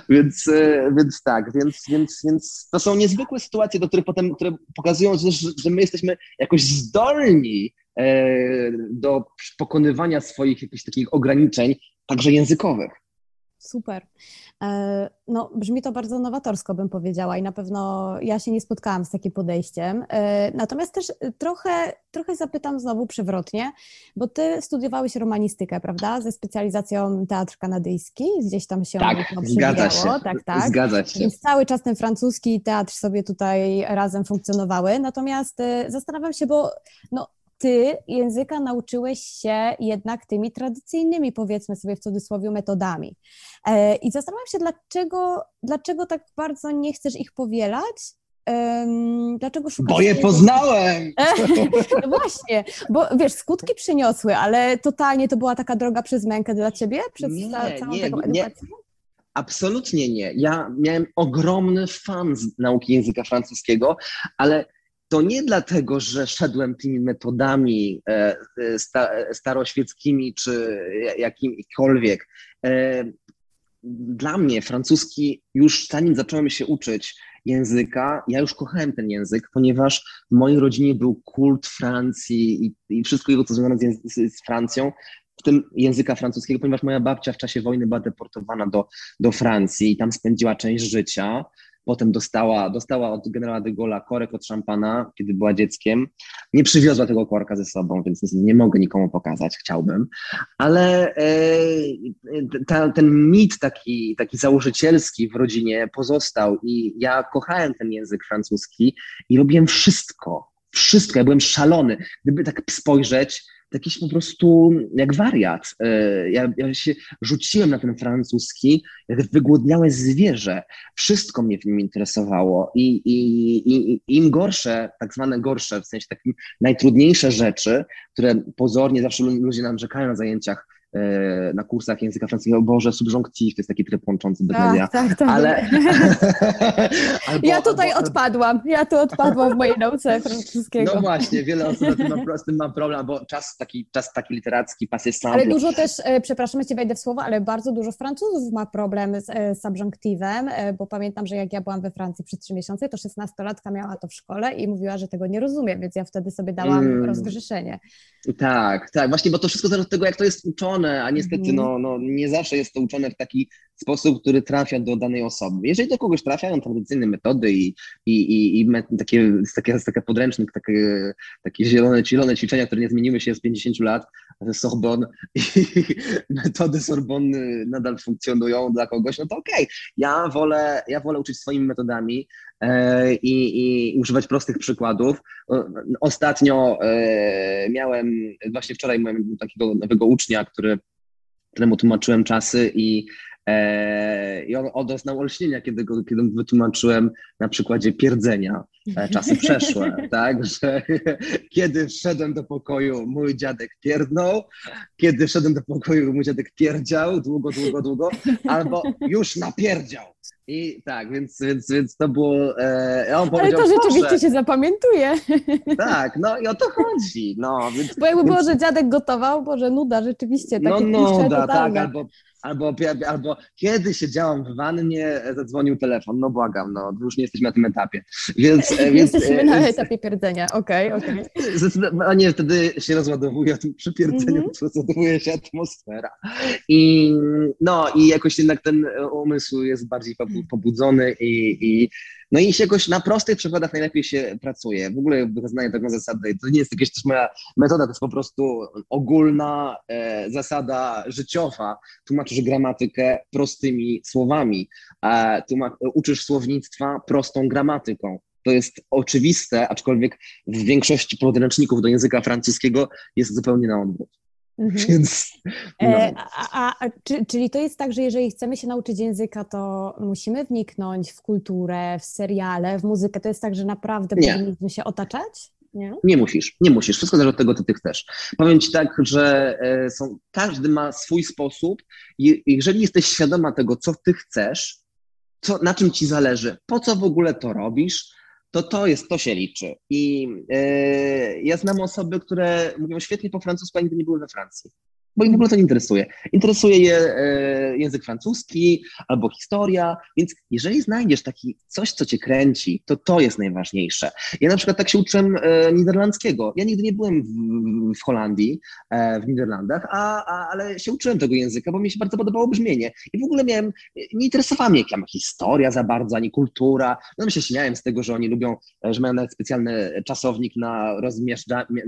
Więc, więc tak, więc, więc, więc to są niezwykłe sytuacje, do których potem, które pokazują, że, że my jesteśmy jakoś zdolni do pokonywania swoich jakichś takich ograniczeń, także językowych. Super. E, no, brzmi to bardzo nowatorsko, bym powiedziała, i na pewno ja się nie spotkałam z takim podejściem. E, natomiast też trochę, trochę zapytam znowu przewrotnie, bo ty studiowałeś romanistykę, prawda? Ze specjalizacją teatr kanadyjski, gdzieś tam się tak, zgadza się. Tak, tak. Zgadza się. Więc cały czas ten francuski teatr sobie tutaj razem funkcjonowały. Natomiast e, zastanawiam się, bo no, ty języka nauczyłeś się jednak tymi tradycyjnymi, powiedzmy sobie w cudzysłowie, metodami. E, I zastanawiam się, dlaczego, dlaczego tak bardzo nie chcesz ich powielać, Dlaczego szukasz? Bo je poznałem! No właśnie, bo wiesz, skutki przyniosły, ale totalnie to była taka droga przez mękę dla ciebie? Przez nie, całą nie, taką edukację? Nie. Absolutnie nie. Ja miałem ogromny fan z nauki języka francuskiego, ale to nie dlatego, że szedłem tymi metodami e, e, staroświeckimi czy jakimikolwiek. E, dla mnie francuski już zanim zacząłem się uczyć języka, ja już kochałem ten język, ponieważ w mojej rodzinie był kult Francji i, i wszystko jego, co związane z, z, z Francją, w tym języka francuskiego, ponieważ moja babcia w czasie wojny była deportowana do, do Francji i tam spędziła część życia. Potem dostała, dostała od generała de Gaulle'a korek od szampana, kiedy była dzieckiem. Nie przywiozła tego korka ze sobą, więc nie mogę nikomu pokazać, chciałbym. Ale e, ta, ten mit taki, taki założycielski w rodzinie pozostał i ja kochałem ten język francuski i robiłem wszystko, wszystko. Ja byłem szalony. Gdyby tak spojrzeć, jakiś po prostu jak wariat. E, ja, ja, się rzuciłem na ten francuski, jak wygłodniałe zwierzę. Wszystko mnie w nim interesowało i, i, i im gorsze, tak zwane gorsze, w sensie takim najtrudniejsze rzeczy, które pozornie zawsze ludzie nam rzekają na zajęciach, na kursach języka francuskiego, Boże, subjonctif to jest taki tryb łączący bez media. Tak, tak. Ale... albo, ja tutaj albo... odpadłam, ja tu odpadłam w mojej nauce francuskiego. No właśnie, wiele osób z tym ma, z tym ma problem, bo czas taki, czas taki literacki, pas jest Ale dużo też, e, przepraszam, że Ci wejdę w słowo, ale bardzo dużo Francuzów ma problem z e, subjunctivem, bo pamiętam, że jak ja byłam we Francji przez trzy miesiące, to szesnastolatka miała to w szkole i mówiła, że tego nie rozumie, więc ja wtedy sobie dałam mm. rozgrzeszenie. Tak, tak, właśnie, bo to wszystko zależy od tego, jak to jest uczone, uczone, a niestety mhm. no, no, nie zawsze jest to uczone w taki sposób, który trafia do danej osoby. Jeżeli do kogoś trafiają tradycyjne metody i, i, i, i takie, takie, takie podręcznik, takie, takie zielone, zielone ćwiczenia, które nie zmieniły się z 50 lat, Sorbonne i metody Sorbonny nadal funkcjonują dla kogoś, no to okej, okay. ja, wolę, ja wolę uczyć swoimi metodami e, i, i używać prostych przykładów. Ostatnio e, miałem, właśnie wczoraj miałem takiego nowego ucznia, który któremu tłumaczyłem czasy i E, I on, on doznał olśnienia, kiedy, go, kiedy wytłumaczyłem na przykładzie pierdzenia czasy przeszłe, tak, że kiedy wszedłem do pokoju, mój dziadek pierdnął, kiedy wszedłem do pokoju, mój dziadek pierdział długo, długo, długo, albo już napierdział. I tak, więc, więc, więc to było. E, on Ale to rzeczywiście się zapamiętuje. Tak, no i o to chodzi. No, więc, Bo jakby więc... było, że dziadek gotował, bo że nuda rzeczywiście. No nuda, tak, albo albo, albo kiedy siedziałam w wannie, zadzwonił telefon, no błagam, no już nie jesteśmy na tym etapie. Więc, e, więc jesteśmy na etapie pierdzenia, okej, okay, okej. Okay. No nie, wtedy się rozładowuje, przy pierdzeniu mm -hmm. rozładowuje się atmosfera. I no i jakoś jednak ten umysł jest bardziej pobudzony i, i no i się jakoś na prostych przykładach najlepiej się pracuje. W ogóle wyznaję taką zasadę. To nie jest jakaś też moja metoda, to jest po prostu ogólna e, zasada życiowa. Tłumaczysz gramatykę prostymi słowami, tłumacz, uczysz słownictwa prostą gramatyką. To jest oczywiste, aczkolwiek w większości podręczników do języka francuskiego jest zupełnie na odwrót. Mhm. Więc, e, no. e, a, a, czy, czyli to jest tak, że jeżeli chcemy się nauczyć języka, to musimy wniknąć w kulturę, w seriale, w muzykę. To jest tak, że naprawdę nie. powinniśmy się otaczać? Nie? nie musisz, nie musisz. Wszystko zależy od tego, co ty chcesz. Powiem ci tak, że e, są, każdy ma swój sposób. I jeżeli jesteś świadoma tego, co ty chcesz, co, na czym ci zależy, po co w ogóle to robisz, to to jest, to się liczy. I yy, ja znam osoby, które mówią świetnie po francusku, a nigdy nie były we Francji bo ich w ogóle to nie interesuje. Interesuje je e, język francuski albo historia, więc jeżeli znajdziesz taki coś, co cię kręci, to to jest najważniejsze. Ja na przykład tak się uczyłem e, niderlandzkiego. Ja nigdy nie byłem w, w Holandii, e, w Niderlandach, a, a, ale się uczyłem tego języka, bo mi się bardzo podobało brzmienie. I w ogóle miałem, nie interesowała mnie jaka historia za bardzo, ani kultura. No my się śmiałem z tego, że oni lubią, że mają nawet specjalny czasownik na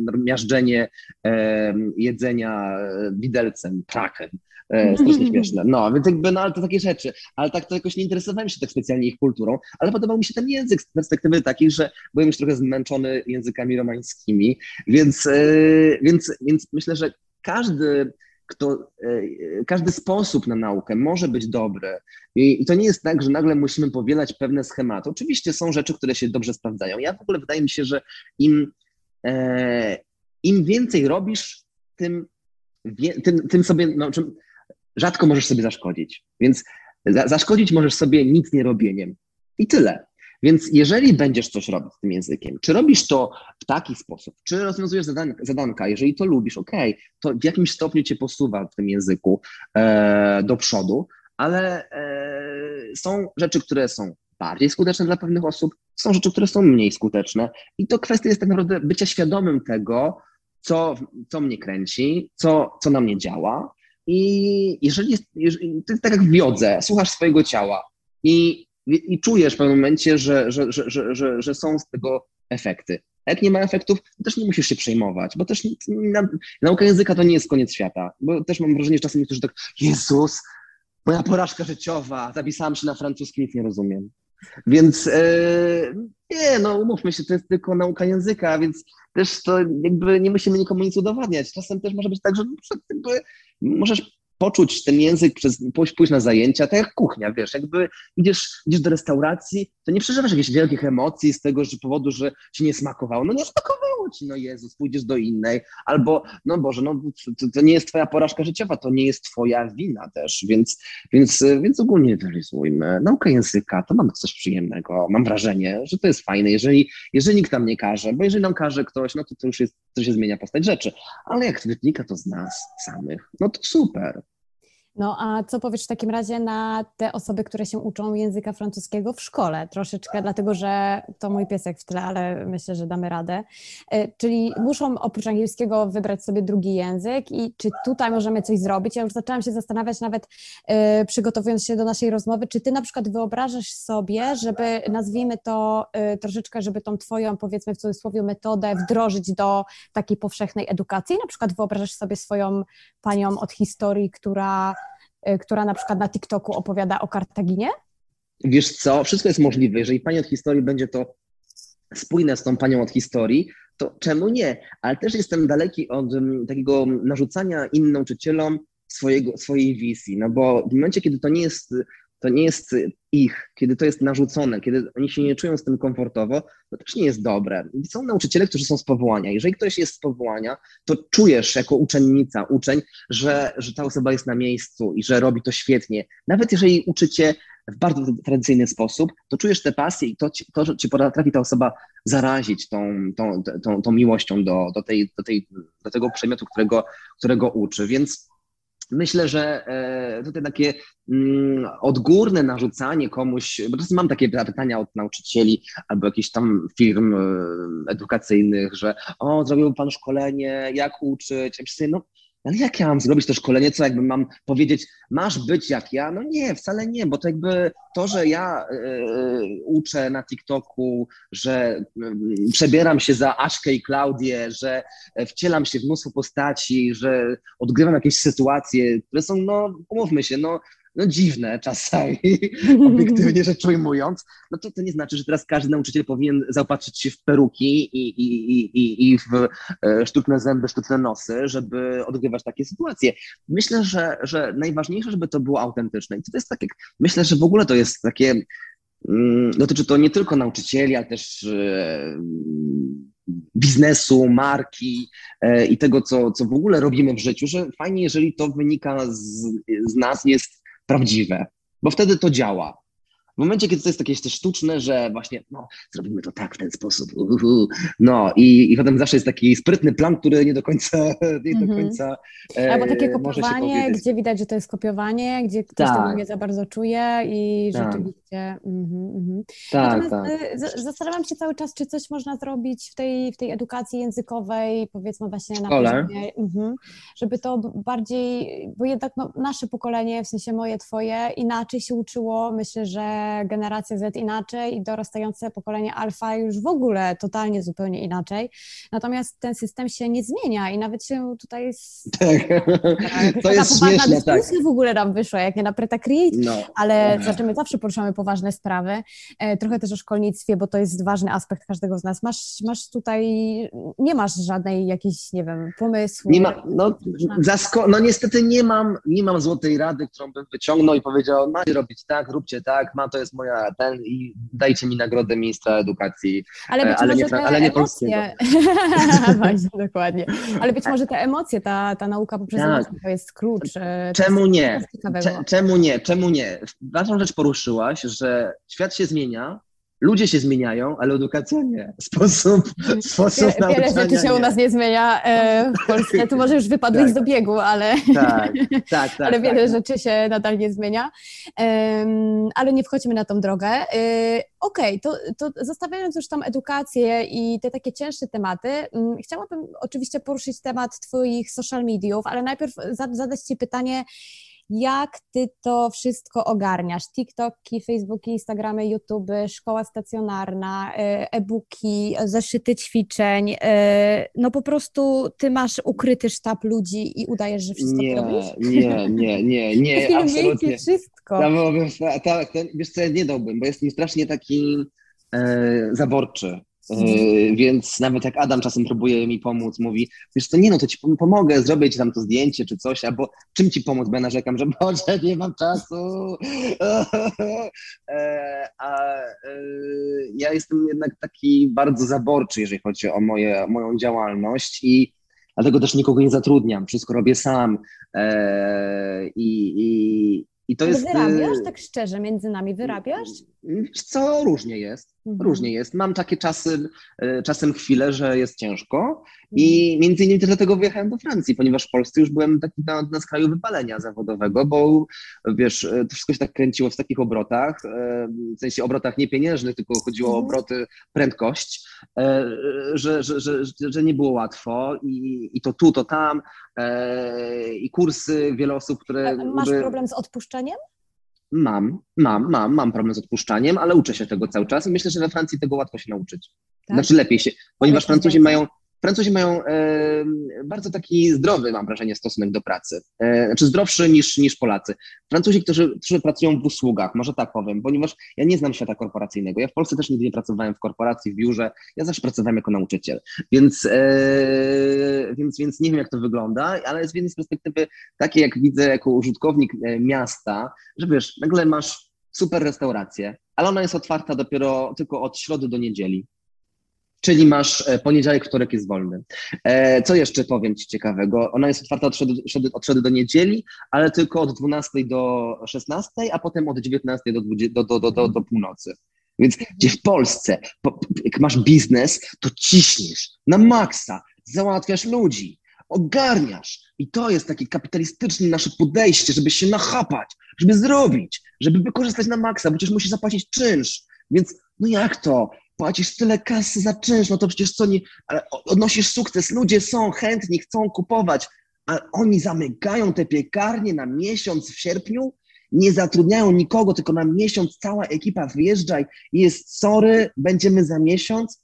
rozmiażdżenie e, jedzenia widelcem, trakiem. E, strasznie śmieszne. No, więc jakby, no ale to takie rzeczy. Ale tak to jakoś nie interesowałem się tak specjalnie ich kulturą, ale podobał mi się ten język z perspektywy takiej, że byłem już trochę zmęczony językami romańskimi, więc, e, więc, więc myślę, że każdy kto, e, każdy sposób na naukę może być dobry. I, I, to nie jest tak, że nagle musimy powielać pewne schematy. Oczywiście są rzeczy, które się dobrze sprawdzają. Ja w ogóle wydaje mi się, że im, e, im więcej robisz, tym tym, tym sobie, no, czym, rzadko możesz sobie zaszkodzić. Więc za, zaszkodzić możesz sobie nic nie robieniem. I tyle. Więc jeżeli będziesz coś robić z tym językiem, czy robisz to w taki sposób, czy rozwiązujesz zadanka, zadanka jeżeli to lubisz, ok, to w jakimś stopniu cię posuwa w tym języku e, do przodu, ale e, są rzeczy, które są bardziej skuteczne dla pewnych osób, są rzeczy, które są mniej skuteczne. I to kwestia jest tak naprawdę bycia świadomym tego, co, co mnie kręci, co, co na mnie działa. I jeżeli, jest, jeżeli tak jak w wiodze, słuchasz swojego ciała i, i czujesz w pewnym momencie, że, że, że, że, że, że są z tego efekty. A jak nie ma efektów, to też nie musisz się przejmować, bo też na, nauka języka to nie jest koniec świata. Bo też mam wrażenie, że czasem niektórzy tak, Jezus, moja porażka życiowa, zapisałam się na francuski, nic nie rozumiem. Więc e, nie, no umówmy się, to jest tylko nauka języka, więc też to jakby nie musimy nikomu nic udowadniać. Czasem też może być tak, że jakby możesz poczuć ten język, przez, pójść, na zajęcia, tak jak kuchnia, wiesz, jakby idziesz, idziesz do restauracji, to nie przeżywasz jakichś wielkich emocji z tego że powodu, że ci nie smakowało. No nie smakowało ci, no Jezus, pójdziesz do innej, albo, no Boże, no to, to nie jest twoja porażka życiowa, to nie jest twoja wina też, więc, więc, więc ogólnie realizujmy. Nauka języka, to mam coś przyjemnego, mam wrażenie, że to jest fajne, jeżeli, jeżeli nikt nam nie każe, bo jeżeli nam każe ktoś, no to to już jest, to się zmienia postać rzeczy, ale jak wynika to z nas samych, no to super. No a co powiesz w takim razie na te osoby, które się uczą języka francuskiego w szkole? Troszeczkę, dlatego że to mój piesek w tle, ale myślę, że damy radę. E, czyli muszą oprócz angielskiego wybrać sobie drugi język i czy tutaj możemy coś zrobić? Ja już zaczęłam się zastanawiać nawet e, przygotowując się do naszej rozmowy, czy ty na przykład wyobrażasz sobie, żeby nazwijmy to e, troszeczkę, żeby tą twoją powiedzmy w cudzysłowie metodę wdrożyć do takiej powszechnej edukacji? Na przykład wyobrażasz sobie swoją panią od historii, która która na przykład na TikToku opowiada o Kartaginie? Wiesz co, wszystko jest możliwe. Jeżeli pani od historii będzie to spójne z tą panią od historii, to czemu nie? Ale też jestem daleki od um, takiego narzucania innym nauczycielom swojego, swojej wizji, no bo w momencie, kiedy to nie jest to nie jest ich, kiedy to jest narzucone, kiedy oni się nie czują z tym komfortowo, to też nie jest dobre. Są nauczyciele, którzy są z powołania. Jeżeli ktoś jest z powołania, to czujesz jako uczennica, uczeń, że, że ta osoba jest na miejscu i że robi to świetnie. Nawet jeżeli uczycie w bardzo tradycyjny sposób, to czujesz tę pasję i to, to że ci potrafi ta osoba zarazić tą, tą, tą, tą miłością do, do, tej, do, tej, do tego przedmiotu, którego, którego uczy. Więc Myślę, że e, tutaj takie mm, odgórne narzucanie komuś, bo czasem mam takie pytania od nauczycieli albo jakichś tam firm e, edukacyjnych, że o, zrobił pan szkolenie, jak uczyć? Ja myślę, no ale jak ja mam zrobić to szkolenie, co jakby mam powiedzieć, masz być jak ja? No nie, wcale nie, bo to jakby to, że ja y, uczę na TikToku, że y, przebieram się za Aszkę i Klaudię, że wcielam się w mnóstwo postaci, że odgrywam jakieś sytuacje, które są, no umówmy się, no no dziwne czasami, obiektywnie rzecz ujmując, no to, to nie znaczy, że teraz każdy nauczyciel powinien zaopatrzyć się w peruki i, i, i, i w e, sztuczne zęby, sztuczne nosy, żeby odgrywać takie sytuacje. Myślę, że, że najważniejsze, żeby to było autentyczne. I to jest takie, myślę, że w ogóle to jest takie, mm, dotyczy to nie tylko nauczycieli, ale też e, biznesu, marki e, i tego, co, co w ogóle robimy w życiu, że fajnie, jeżeli to wynika z, z nas, jest prawdziwe, bo wtedy to działa. W momencie, kiedy to jest takie jeszcze sztuczne, że właśnie, no, zrobimy to tak, w ten sposób, uhuhu. no i, i potem zawsze jest taki sprytny plan, który nie do końca, nie do Mhm. końca e, Albo takie kopiowanie, gdzie widać, że to jest kopiowanie, gdzie ktoś tego Tak. nie za bardzo czuje i Tak. rzeczywiście. Mhm, mhm. Tak, Natomiast tak. y, z- zastanawiam się cały czas, czy coś można zrobić w tej, w tej edukacji językowej, powiedzmy właśnie na poziomie, mhm, żeby to bardziej, bo jednak no, nasze pokolenie, w sensie moje, twoje, inaczej się uczyło. Myślę, że generacja Z inaczej i dorastające pokolenie alfa już w ogóle totalnie zupełnie inaczej. Natomiast ten system się nie zmienia i nawet się tutaj s- Tak. To taka jest śmieszne, tak. w ogóle nam wyszła, jak nie na Preta Create, No. ale znaczy my zawsze poruszamy poważne sprawy. E, Trochę też o szkolnictwie, bo to jest ważny aspekt każdego z nas. Masz, masz tutaj, nie masz żadnej jakiejś, nie wiem, pomysłu. Nie ma, no, zasko- no niestety nie mam, nie mam złotej rady, którą bym wyciągnął i powiedział, macie robić tak, róbcie tak, ma to jest moja ten i dajcie mi nagrodę ministra edukacji. Ale być e, ale może nie te ale nie emocje, Właśnie, dokładnie. Ale być może te emocje, ta, ta nauka poprzez Tak. emocje, to jest klucz. e, to Czemu jest nie? czemu nie? Czemu nie? Ważną rzecz poruszyłaś, że świat się zmienia, ludzie się zmieniają, ale edukacja nie. Sposób, sposób Wie, wiele nauczania rzeczy się nie. u nas nie zmienia e, w Polsce. Tu może już wypadłeś Tak. z dobiegu, ale, Tak, tak, tak. ale wiele tak. rzeczy się nadal nie zmienia. Em, ale nie wchodźmy na tą drogę. E, Okej, to, to zostawiając już tą edukację i te takie cięższe tematy, mm, chciałabym oczywiście poruszyć temat Twoich social mediów, ale najpierw za- zadać Ci pytanie, jak ty to wszystko ogarniasz? TikToki, Facebooki, Instagramy, YouTube, szkoła stacjonarna, e, e-booki, zeszyty ćwiczeń. e, No po prostu ty masz ukryty sztab ludzi i udajesz, że wszystko Nie, robisz? nie, nie, nie, nie, absolutnie. wszystko. Ja byłbym, tak, wiesz co, ja nie dałbym, bo jestem strasznie taki e, zaborczy. Mhm. więc nawet jak Adam czasem próbuje mi pomóc, mówi, wiesz co, nie no, to ci pom- pomogę, zrobię ci tam to zdjęcie czy coś, albo czym ci pomóc, bo ja narzekam, że Boże, nie mam czasu. e, a e, ja jestem jednak taki bardzo zaborczy, jeżeli chodzi o moje, moją działalność i dlatego też nikogo nie zatrudniam, wszystko robię sam. E, i, i, I to jest... wyrabiasz, e, tak szczerze, między nami wyrabiasz? Wiesz Co różnie jest. Mhm. Różnie jest. Mam takie czasy, e, czasem chwile, że jest ciężko i między innymi też dlatego wyjechałem do Francji, ponieważ w Polsce już byłem taki na, na skraju wypalenia zawodowego, bo wiesz, e, to wszystko się tak kręciło w takich obrotach, e, w sensie obrotach nie pieniężnych, tylko chodziło o Mhm. obroty, prędkość, że, że, że, że, nie było łatwo i, i to tu, to tam i kursy, wiele osób, które... Masz jakby- problem z odpuszczeniem? Mam, mam, mam, mam problem z odpuszczaniem, ale uczę się tego cały czas i myślę, że we Francji tego łatwo się nauczyć. Tak? Znaczy lepiej się, ponieważ Francuzi więcej. mają, Francuzi mają e, bardzo taki zdrowy, mam wrażenie, stosunek do pracy. E, znaczy zdrowszy niż, niż Polacy. Francuzi, którzy, którzy pracują w usługach, może tak powiem, ponieważ ja nie znam świata korporacyjnego. Ja w Polsce też nigdy nie pracowałem w korporacji, w biurze. Ja zawsze pracowałem jako nauczyciel. Więc, e, więc, więc nie wiem, jak to wygląda, ale z jednej z perspektywy takiej, jak widzę jako użytkownik e, miasta, że wiesz, nagle masz super restaurację, ale ona jest otwarta dopiero tylko od środy do niedzieli. Czyli masz e, poniedziałek, wtorek jest wolny. E, Co jeszcze powiem Ci ciekawego? Ona jest otwarta od środy, od środy do niedzieli, ale tylko od 12 do 16, a potem od 19 do, 20, do, do, do, do, północy. Więc gdzie w Polsce, po, jak masz biznes, to ciśniesz na maksa, załatwiasz ludzi, ogarniasz. I to jest takie kapitalistyczne nasze podejście, żeby się nachapać, żeby zrobić, żeby wykorzystać na maksa, bo przecież musisz zapłacić czynsz. Więc no jak to? Płacisz tyle kasy za czynsz, no to przecież co nie, ale odnosisz sukces, ludzie są chętni, chcą kupować, a oni zamykają te piekarnie na miesiąc w sierpniu, nie zatrudniają nikogo, tylko na miesiąc cała ekipa wyjeżdża i jest sorry, będziemy za miesiąc.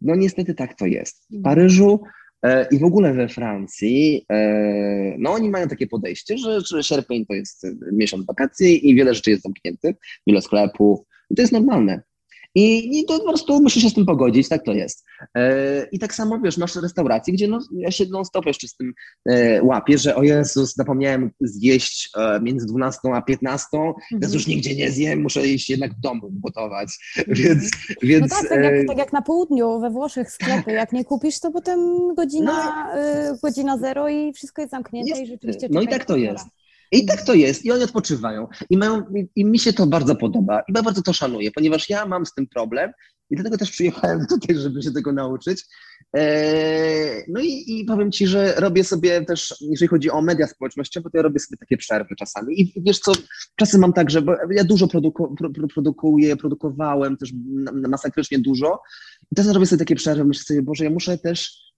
No niestety tak to jest. W Paryżu e, i w ogóle we Francji, e, no oni mają takie podejście, że, że sierpień to jest miesiąc wakacji i wiele rzeczy jest zamkniętych, wiele sklepów i to jest normalne. I, I to po prostu musisz się z tym pogodzić, tak to jest. E, I tak samo, wiesz, masz restauracje, gdzie no, ja się non-stop jeszcze z tym e, łapię, że o Jezus, zapomniałem zjeść e, między 12 a 15, teraz Mhm. już nigdzie nie zjem, muszę iść jednak w domu gotować, więc... więc No tak, tak e, jak, tak jak na południu, we Włoszech sklepy, jak nie kupisz, to potem godzina, y, godzina zero i wszystko jest zamknięte i Jest- rzeczywiście no i tak to jest. I tak to jest, i oni odpoczywają. I, mają, I mi się to bardzo podoba, i bardzo to szanuję, ponieważ ja mam z tym problem i dlatego też przyjechałem tutaj, żeby się tego nauczyć. Eee, no i, i powiem Ci, że robię sobie też, jeżeli chodzi o media społecznościowe, to ja robię sobie takie przerwy czasami. I wiesz co, czasem mam tak, że ja dużo produku, produkuję, produkowałem też masakrycznie dużo. I teraz robię sobie takie przerwy, myślę sobie, Boże, ja muszę też E,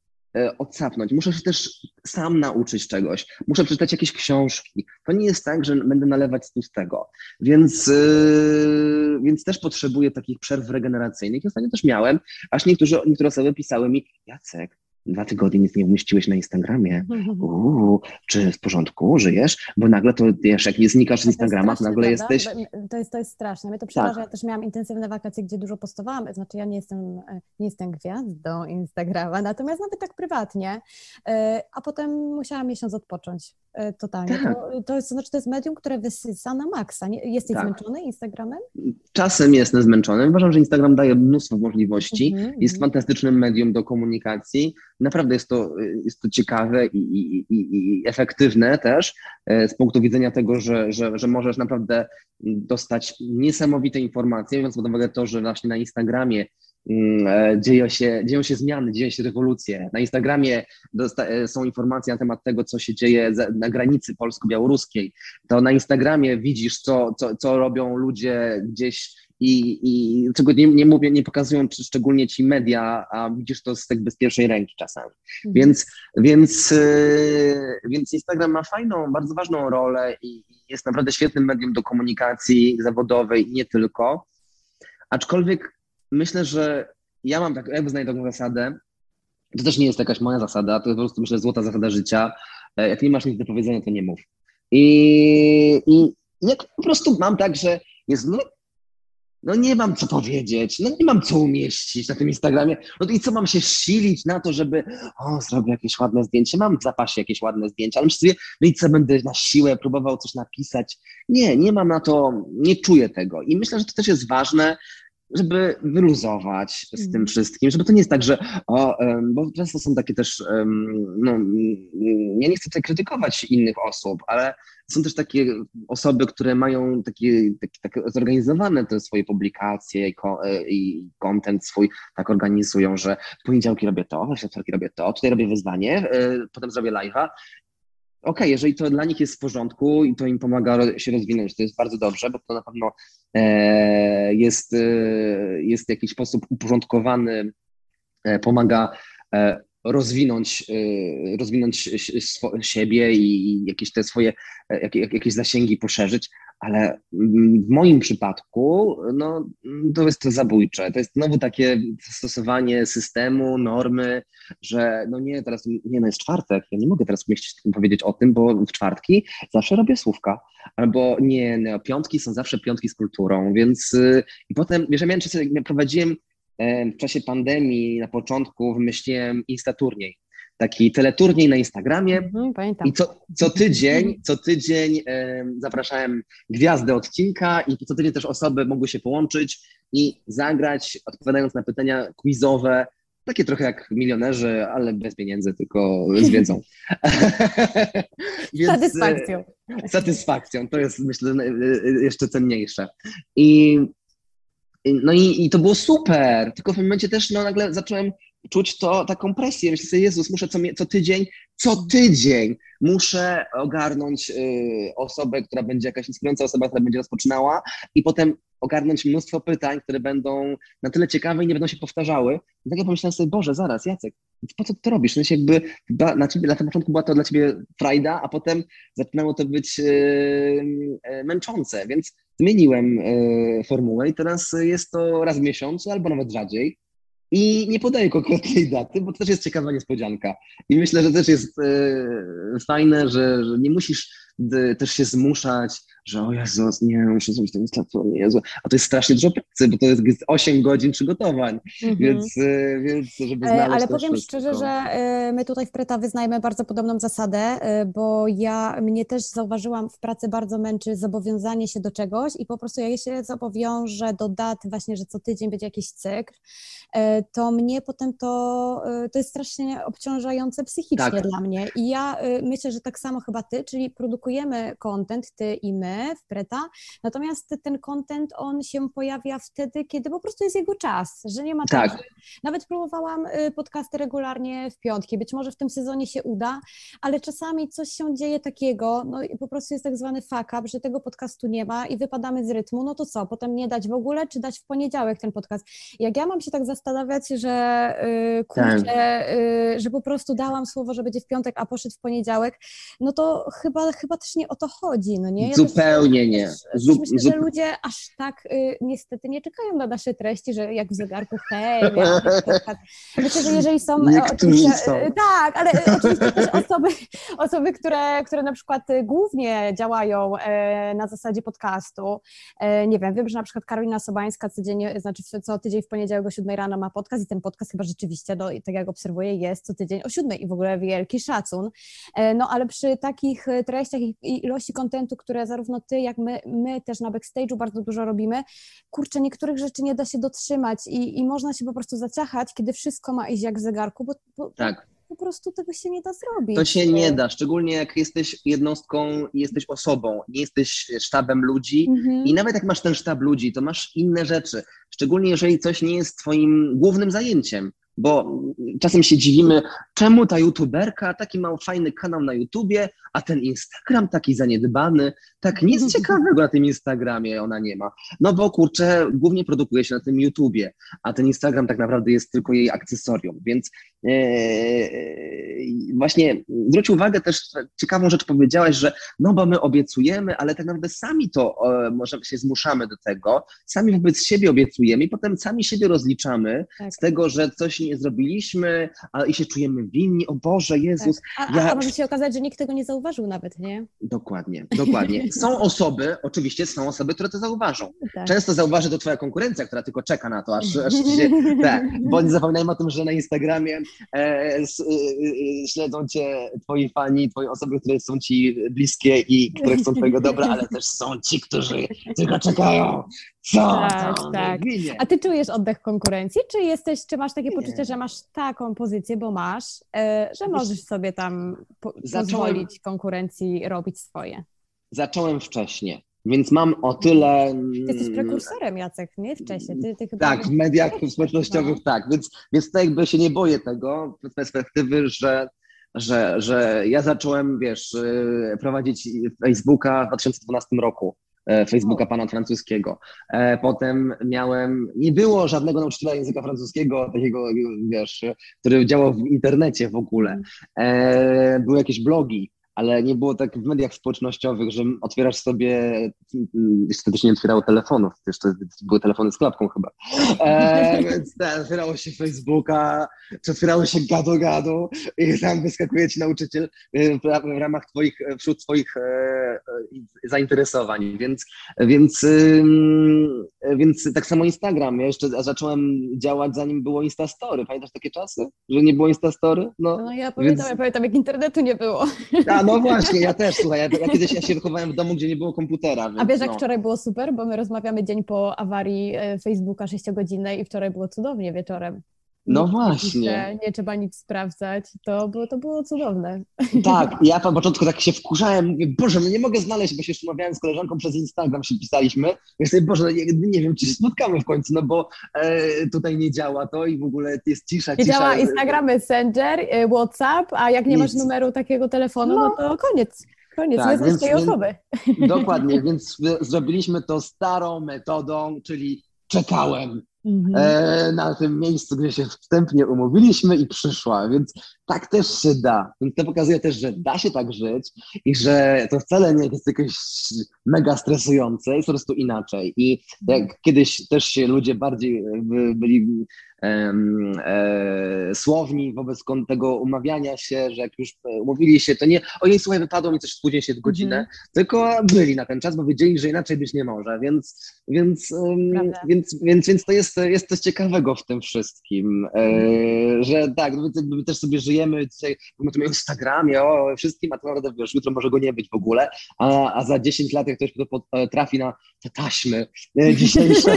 odsapnąć. Muszę się też sam nauczyć czegoś. Muszę przeczytać jakieś książki. To nie jest tak, że będę nalewać z pustego. Więc, yy, więc też potrzebuję takich przerw regeneracyjnych. Ostatnio też miałem, aż niektórzy, niektóre osoby pisały mi, Jacek, dwa tygodnie nic nie umieściłeś na Instagramie. Uuu, czy w porządku, żyjesz? Bo nagle to, wiesz, jak nie znikasz z Instagrama, to nagle prawda? jesteś... To jest, to jest straszne. Mnie to przeraża. Tak. Ja też miałam intensywne wakacje, gdzie dużo postowałam. Znaczy ja nie jestem, nie jestem gwiazdą Instagrama, natomiast nawet tak prywatnie. E, a potem musiałam miesiąc odpocząć e, totalnie. Tak. To, to, jest, znaczy to jest medium, które wysysa na maksa. Jesteś tak. zmęczony Instagramem? Czasem jestem zmęczony. Uważam, że Instagram daje mnóstwo możliwości. Mm -hmm. Jest fantastycznym medium do komunikacji Naprawdę jest to, jest to ciekawe i, i, i, i efektywne też e, z punktu widzenia tego, że, że, że możesz naprawdę dostać niesamowite informacje, biorąc pod uwagę to, że właśnie na Instagramie mm, e, dzieją się, dzieją się zmiany, dzieją się rewolucje. Na Instagramie e, są informacje na temat tego, co się dzieje na granicy polsko-białoruskiej. To na Instagramie widzisz, co, co, co robią ludzie gdzieś i, i czego nie, nie mówię, nie pokazują szczególnie ci media, a widzisz to z tak bez pierwszej ręki czasami. Mhm. Więc, więc, yy, więc Instagram ma fajną, bardzo ważną rolę i jest naprawdę świetnym medium do komunikacji zawodowej i nie tylko. Aczkolwiek myślę, że ja mam tak, ja wyznaję taką zasadę, to też nie jest jakaś moja zasada, to jest po prostu myślę złota zasada życia. E, jak nie masz nic do powiedzenia, to nie mów. I, i jak po prostu mam tak, że jest, no, no nie mam co powiedzieć, no nie mam co umieścić na tym Instagramie. No i co mam się silić na to, żeby o, zrobię jakieś ładne zdjęcie, mam w zapasie jakieś ładne zdjęcia, ale myślę sobie, no i co będę na siłę próbował coś napisać. Nie, nie mam na to, nie czuję tego. I myślę, że to też jest ważne, żeby wyluzować z tym mm. wszystkim, żeby to nie jest tak, że o, bo często są takie też, no, ja nie chcę tutaj krytykować innych osób, ale są też takie osoby, które mają takie, takie, takie zorganizowane te swoje publikacje i, e, i content swój tak organizują, że w poniedziałki robię to, we wtorki robię to, tutaj robię wyzwanie, e, potem zrobię live'a OK, jeżeli to dla nich jest w porządku i to im pomaga się rozwinąć, to jest bardzo dobrze, bo to na pewno e, jest, e, jest w jakiś sposób uporządkowany, e, pomaga rozwinąć, e, rozwinąć siebie i jakieś te swoje, jakieś zasięgi poszerzyć, ale w moim przypadku no, to jest to zabójcze. To jest znowu takie stosowanie systemu, normy, że no nie, teraz nie, no jest czwartek, ja nie mogę teraz umieścić, powiedzieć o tym, bo w czwartki zawsze robię słówka. Albo nie, no, piątki są zawsze piątki z kulturą, więc y, i potem, wiesz, ja miałem jak prowadziłem w czasie pandemii na początku wymyśliłem Instaturniej taki teleturniej na Instagramie mhm, i co, co tydzień, co tydzień e, zapraszałem gwiazdę odcinka i co tydzień też osoby mogły się połączyć i zagrać, odpowiadając na pytania quizowe, takie trochę jak milionerzy, ale bez pieniędzy, tylko z wiedzą. Więc, satysfakcją. Satysfakcją, to jest myślę e, jeszcze cenniejsze. I, no i, i to było super, tylko w pewnym momencie też no, nagle zacząłem czuć to, taką presję. Myślę sobie, Jezus, muszę co, co tydzień, co tydzień muszę ogarnąć y, osobę, która będzie jakaś inspirująca osoba, która będzie rozpoczynała i potem ogarnąć mnóstwo pytań, które będą na tyle ciekawe i nie będą się powtarzały. I tak ja pomyślałem sobie, Boże, zaraz, Jacek, po co to robisz? W sensie jakby na, ciebie, na tym początku była to dla ciebie frajda, a potem zaczynało to być yy, męczące, więc zmieniłem yy, formułę i teraz jest to raz w miesiącu albo nawet rzadziej. I nie podaję konkretnej daty, bo to też jest ciekawa niespodzianka. I myślę, że też jest e, fajne, że, że nie musisz też się zmuszać, że o Jezus, nie, muszę zrobić ten Instastory, Jezu. A to jest strasznie dużo pracy, bo to jest 8 godzin przygotowań, mhm. więc, y, więc żeby e, znaleźć Ale powiem wszystko. szczerze, że y, my tutaj w Preta wyznajemy bardzo podobną zasadę, bo ja, mnie też zauważyłam w pracy bardzo męczy zobowiązanie się do czegoś i po prostu ja się zobowiążę do daty właśnie, że co tydzień będzie jakiś cykl, to mnie potem to, to jest strasznie obciążające psychicznie tak. dla mnie i ja myślę, że tak samo chyba ty, czyli produkujemy content, ty i my w Preta, natomiast ten content, on się pojawia wtedy, kiedy po prostu jest jego czas, że nie ma tak. tak nawet próbowałam y, podcasty regularnie w piątki, być może w tym sezonie się uda, ale czasami coś się dzieje takiego, no i po prostu jest tak zwany fuck up, że tego podcastu nie ma i wypadamy z rytmu, no to co, potem nie dać w ogóle, czy dać w poniedziałek ten podcast? Jak ja mam się tak zastanawiać, że yy, kurczę, tak. yy, że po prostu dałam słowo, że będzie w piątek, a poszedł w poniedziałek, no to chyba, chyba też nie o to chodzi, no nie? Ja Zupełnie nie. Zup, myślę, że ludzie aż tak y, niestety nie czekają na nasze treści, że jak w zegarku, hej, Myślę, że jeżeli są... Niektórzy są. Tak, ale oczywiście też osoby, osoby które, które na przykład głównie działają e, na zasadzie podcastu, e, nie wiem, wiem, że na przykład Karolina Sobańska codziennie, znaczy co tydzień w poniedziałek o 7 rano ma podcast i ten podcast chyba rzeczywiście, no, tak jak obserwuję, jest co tydzień o 7 i w ogóle wielki szacun. E, no ale przy takich treściach i ilości kontentu, które zarówno ty, jak my, my też na backstage'u bardzo dużo robimy, kurczę, niektórych rzeczy nie da się dotrzymać i, i można się po prostu zaciachać, kiedy wszystko ma iść jak w zegarku, bo, bo tak. po prostu tego się nie da zrobić. To się nie da, szczególnie jak jesteś jednostką, jesteś osobą, nie jesteś sztabem ludzi mhm. i nawet jak masz ten sztab ludzi, to masz inne rzeczy, szczególnie jeżeli coś nie jest twoim głównym zajęciem bo czasem się dziwimy, czemu ta youtuberka taki ma fajny kanał na YouTubie, a ten Instagram taki zaniedbany, tak nic ciekawego na tym Instagramie ona nie ma. No bo kurczę, głównie produkuje się na tym YouTubie, a ten Instagram tak naprawdę jest tylko jej akcesorium, więc e, właśnie zwróć uwagę też, ciekawą rzecz powiedziałaś, że no bo my obiecujemy, ale tak naprawdę sami to e, może się zmuszamy do tego, sami wobec siebie obiecujemy i potem sami siebie rozliczamy tak. z tego, że coś nie zrobiliśmy, a i się czujemy winni, o Boże, Jezus. Tak. A, ja... a, może się okazać, że nikt tego nie zauważył nawet, nie? Dokładnie, dokładnie. Są osoby, oczywiście są osoby, które to zauważą. Tak. Często zauważy to twoja konkurencja, która tylko czeka na to, aż, aż się, tak, bo nie zapominajmy o tym, że na Instagramie e, s, e, e, śledzą cię twoi fani, twoje osoby, które są ci bliskie i które chcą twojego dobra, ale też są ci, którzy tylko czekają, co tak, tak. A ty czujesz oddech konkurencji, czy jesteś, czy masz takie nie. poczucie, że masz taką pozycję, bo masz, e, że możesz sobie tam po Zacząłem... pozwolić konkurencji robić swoje? Zacząłem wcześniej. Więc mam o tyle. Ty jesteś mm, prekursorem, Jacek, nie wcześniej. Ty, ty tak, w mediach społecznościowych no. tak. Więc, więc to jakby się nie boję tego z perspektywy, że, że, że ja zacząłem, wiesz, y, prowadzić Facebooka w 2012 roku. E, Facebooka pana francuskiego. E, potem miałem, nie było żadnego nauczyciela języka francuskiego, takiego, wiesz, który działał w internecie w ogóle. E, były jakieś blogi, ale nie było tak w mediach społecznościowych, że otwierasz sobie, jeszcze wtedy się nie otwierało telefonów, jeszcze były telefony z klapką chyba, e, więc tak, otwierało się Facebooka, czy otwierało się gado-gado i tam wyskakuje ci nauczyciel w ramach twoich, wśród twoich zainteresowań, więc, więc, więc tak samo Instagram, ja jeszcze zacząłem działać zanim było Instastory, pamiętasz takie czasy, że nie było Instastory? No, no ja pamiętam, więc... ja pamiętam jak internetu nie było. A, no właśnie, ja też, słuchaj, ja, ja kiedyś ja się wychowałem w domu, gdzie nie było komputera. Więc, A wiesz, jak no. wczoraj było super, bo my rozmawiamy dzień po awarii e, Facebooka 6-godzinnej i wczoraj było cudownie wieczorem. No właśnie. Nie trzeba nic sprawdzać. To było, to było cudowne. Tak, ja po początku tak się wkurzałem, mówię, Boże, no nie mogę znaleźć, bo się umawiałem z koleżanką przez Instagram, się pisaliśmy. Ja sobie, Boże, no nie, nie wiem, czy się spotkamy w końcu, no bo e, tutaj nie działa to i w ogóle jest cisza, cisza. Nie działa Instagram, Messenger, e, WhatsApp, a jak nie nic. masz numeru takiego telefonu, no, no to koniec. Koniec, tak, nie znasz tej osoby. Dokładnie, więc zrobiliśmy to starą metodą, czyli czekałem mhm. e, na tym miejscu, gdzie się wstępnie umówiliśmy i przyszła, więc tak też się da. Więc to pokazuje też, że da się tak żyć i że to wcale nie jest jakieś mega stresujące, jest po prostu inaczej. I jak kiedyś też się ludzie bardziej byli e, słowni wobec tego umawiania się, że jak już umówili się, to nie ojej, słuchaj, wypadło mi coś spóźnię się w godzinę, mm. tylko byli na ten czas, bo wiedzieli, że inaczej być nie może, więc, więc, um, więc, więc, więc to jest, jest coś ciekawego w tym wszystkim, e, mhm. że tak, my, my też sobie żyjemy dzisiaj, my tu na Instagramie, o wszystkim, a to naprawdę wiesz, jutro może go nie być w ogóle, a, a za 10 lat jak ktoś to e, trafi na te taśmy e, dzisiejsze.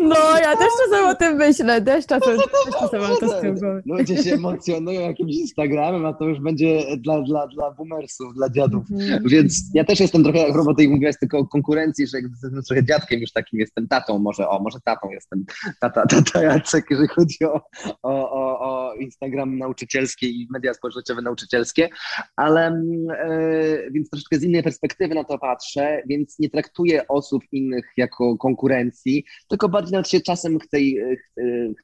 No, ja też czasem o tym myślę, też czasem, też czasem mam to z tyłu Ludzie się emocjonują jakimś Instagramem, a to już będzie dla, dla, dla boomersów, dla dziadów. Mm. Więc ja też jestem trochę, jak propos tej mówiłaś tylko o konkurencji, że jestem trochę dziadkiem już takim, jestem tatą, może o, może tatą jestem, tata, tata Jacek, jeżeli chodzi o, o Instagram nauczycielskie i media społecznościowe nauczycielskie, ale yy, więc troszeczkę z innej perspektywy na to patrzę, więc nie traktuję osób innych jako konkurencji, tylko bardziej nawet się czasem chcę,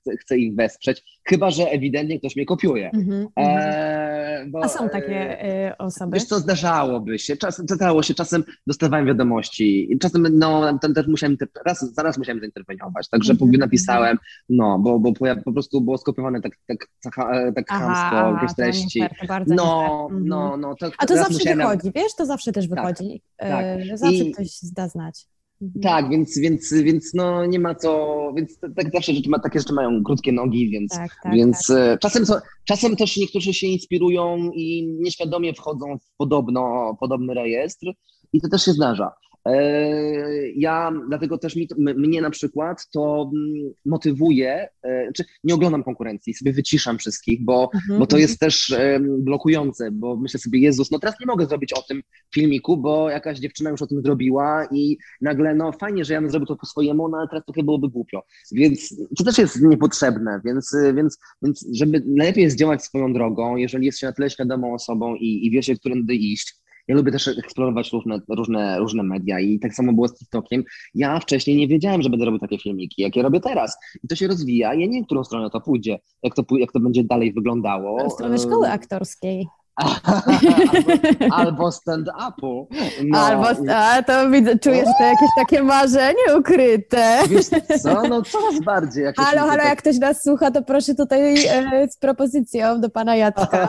chcę, chcę ich wesprzeć, chyba, że ewidentnie ktoś mnie kopiuje. Mm-hmm, e, bo, A są takie e, osoby? Wiesz co, zdarzałoby się, czasem, zdarzało się, czasem dostawałem wiadomości i czasem, no, ten, ten musiałem, raz, zaraz musiałem zainterweniować, także mm-hmm, napisałem, no, bo, bo po prostu było skopiowane tak, tak, tak, tak chamsko, jakieś treści. no, no, no. To, A to zawsze wychodzi, wiesz, to zawsze też tak, wychodzi. Tak, tak. Zawsze I... ktoś zda znać. Mhm. Tak, więc, więc, więc no nie ma co, więc tak zawsze rzeczy takie rzeczy mają krótkie nogi, więc, tak, tak, więc tak. E, czasem, czasem też niektórzy się inspirują i nieświadomie wchodzą w podobno, podobny rejestr i to też się zdarza. E, ja, dlatego też mi, mnie na przykład to mm, motywuje, e, czy nie oglądam konkurencji, sobie wyciszam wszystkich, bo, mhm. bo to mhm. jest też blokujące, bo myślę sobie, Jezus, no teraz nie mogę zrobić o tym filmiku, bo jakaś dziewczyna już o tym zrobiła i nagle, no fajnie, że ja bym zrobił to po swojemu, no ale teraz trochę byłoby głupio. Więc to też jest niepotrzebne, więc, więc, więc żeby najlepiej jest działać swoją drogą, jeżeli jest się na tyle świadomą osobą i, i wie się, którędy iść, ja lubię też eksplorować różne, różne, różne media i tak samo było z TikTokiem. Ja wcześniej nie wiedziałem, że będę robił takie filmiki, jakie robię teraz. I to się rozwija. Ja nie wiem, którą stronę to pójdzie, jak to, jak to będzie dalej wyglądało. W stronę szkoły aktorskiej. albo, stand-upu. No. Albo, a to widzę, czuję, że to jakieś takie marzenie ukryte. Wiesz co, no coraz bardziej. halo, halo, tak... jak ktoś nas słucha, to proszę tutaj e, z propozycją do pana Jacka.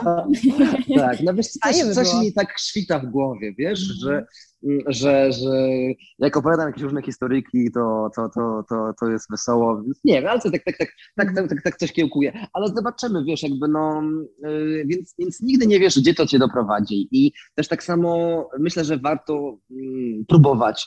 tak, no wiesz, coś, coś mi tak świta w głowie, wiesz, mm. że że, że jak opowiadam jakieś różne historyjki, to, to, to, to, to jest wesoło, więc nie wiem, ale tak, tak, tak, tak, tak, tak, tak coś kiełkuje, ale zobaczymy, wiesz, jakby no, yy, więc, więc nigdy nie wiesz, gdzie to cię doprowadzi. I też tak samo myślę, że warto yy, próbować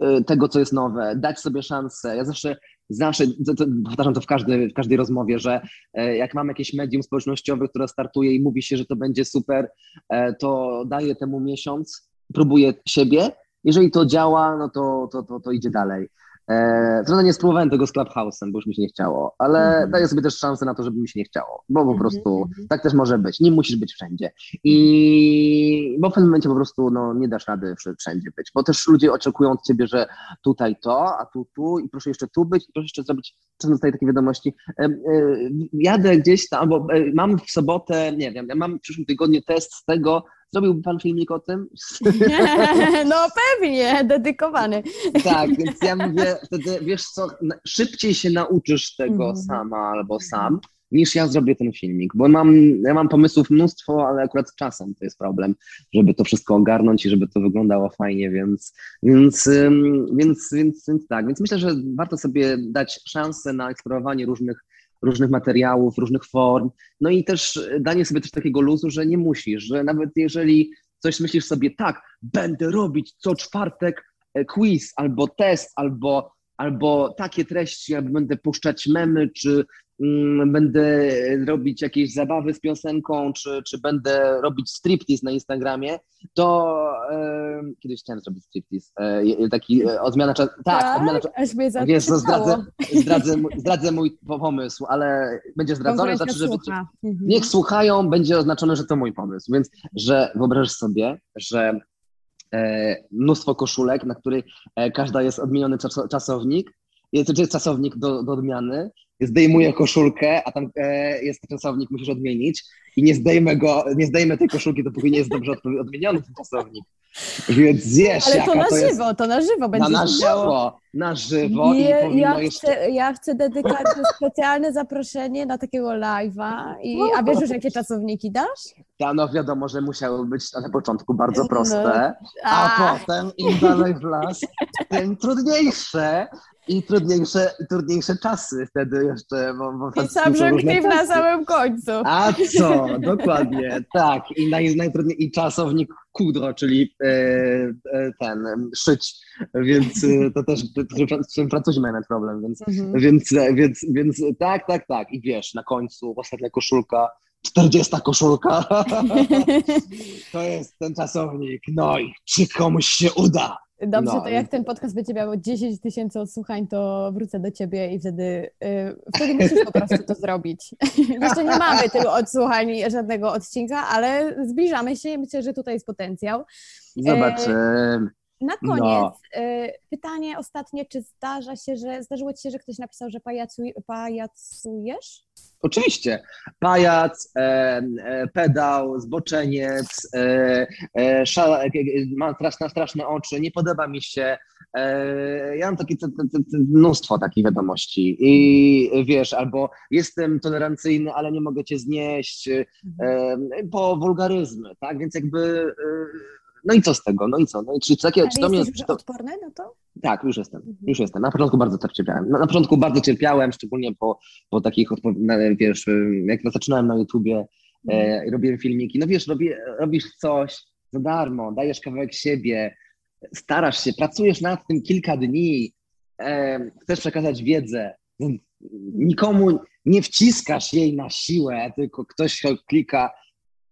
yy, tego, co jest nowe, dać sobie szansę. Ja zawsze zawsze, to, to, powtarzam to w każdej, w każdej rozmowie, że e, jak mam jakieś medium społecznościowe, które startuje i mówi się, że to będzie super, e, to daję temu miesiąc, próbuję siebie. Jeżeli to działa, no to, to, to, to idzie dalej. E, nie spróbowałem tego z Clubhouse'em, bo już mi się nie chciało, ale mm daję sobie też szansę na to, żeby mi się nie chciało, bo po -hmm. prostu mhm. tak też może być. Nie musisz być wszędzie. I bo w pewnym momencie po prostu no, nie dasz rady wszędzie być, bo też ludzie oczekują od ciebie, że tutaj to, a tu tu i proszę jeszcze tu być, i proszę jeszcze zrobić. Czasem dostaję takie wiadomości. E, e, jadę gdzieś tam, bo e, mam w sobotę, nie wiem, ja mam w przyszłym tygodniu test z tego, Zrobiłby pan filmik o tym? No pewnie, dedykowany. Tak, więc ja mówię wtedy, wiesz co, szybciej się nauczysz tego mm. sama albo sam, niż ja zrobię ten filmik, bo mam, ja mam pomysłów mnóstwo, ale akurat czasem to jest problem, żeby to wszystko ogarnąć i żeby to wyglądało fajnie, więc, więc, więc, więc, więc tak, więc myślę, że warto sobie dać szansę na eksplorowanie różnych różnych materiałów, różnych form. No i też danie sobie też takiego luzu, że nie musisz, że nawet jeżeli coś myślisz sobie, tak, będę robić co czwartek e, quiz albo test, albo, albo takie treści, albo będę puszczać memy, czy Mm, będę robić jakieś zabawy z piosenką, czy, czy będę robić striptease na Instagramie, to e, kiedyś chciałem zrobić striptease, e, taki e, odmiana czasu. Tak, tak, odmiana czasu. Wiesz, to zdradzę, zdradzę, zdradzę mój pomysł, ale będzie zdradzony, znaczy, że mhm. niech słuchają, będzie oznaczone, że to mój pomysł. Więc, że wyobraź sobie, że mnóstwo koszulek, na której e, każda jest odmieniony czas, czasownik, jest czasownik do, do odmiany, zdejmuję koszulkę, a tam e, jest czasownik, musisz odmienić i nie zdejmę go, nie zdejmę tej koszulki, dopóki nie jest dobrze odmieniony ten czasownik. Więc zjesz, Ale to na to żywo, jest... to na żywo będzie na, na żywo, na żywo Nie, i ja, jeszcze... chcę, ja chcę dedykować specjalne zaproszenie na takiego live'a. I, a wiesz już, jakie czasowniki dasz? Ja, no wiadomo, że musiały być na początku bardzo No. proste, a, A. potem im dalej w las, tym trudniejsze. I trudniejsze, i trudniejsze czasy wtedy jeszcze, bo, bo I żegniw na samym końcu. A co? Dokładnie, tak. I naj, najtrudniej, i czasownik kudro, czyli e, e, ten, szyć, więc e, to też z tym Francuzi mają ten problem, więc, Mhm. więc, e, więc, więc tak, tak, tak. I wiesz, na końcu ostatnia koszulka, 40 koszulka, to jest ten czasownik. No i czy komuś się uda? Dobrze, No, to jak ten podcast będzie miał 10 tysięcy odsłuchań, to wrócę do ciebie i wtedy, y, wtedy musisz po prostu to zrobić. Jeszcze nie mamy tylu odsłuchań żadnego odcinka, ale zbliżamy się i myślę, że tutaj jest potencjał. Zobaczymy. Na No. koniec y, pytanie ostatnie, czy zdarza się, że zdarzyło ci się, że ktoś napisał, że pajacuj, pajacujesz? Oczywiście. Pajac, e, e, pedał, zboczeniec, e, e, szala, e, e, ma straszne, straszne oczy, nie podoba mi się. Ja mam takie mnóstwo takich wiadomości. I wiesz, albo jestem tolerancyjny, ale nie mogę cię znieść, e, po wulgaryzmy, tak? Więc jakby. E, no i co z tego? No i co? No i czy, takie, czy to mnie, już to, odporny na to? tak, już jestem, Mhm. już jestem. Na początku bardzo tak cierpiałem. Na, na początku bardzo cierpiałem, szczególnie po, po takich, odpo- wiesz, jak zaczynałem na YouTubie, Mhm. e, robiłem filmiki. No wiesz, robię, robisz coś za darmo, dajesz kawałek siebie, starasz się, pracujesz nad tym kilka dni, e, chcesz przekazać wiedzę. Nikomu nie wciskasz jej na siłę, tylko ktoś klika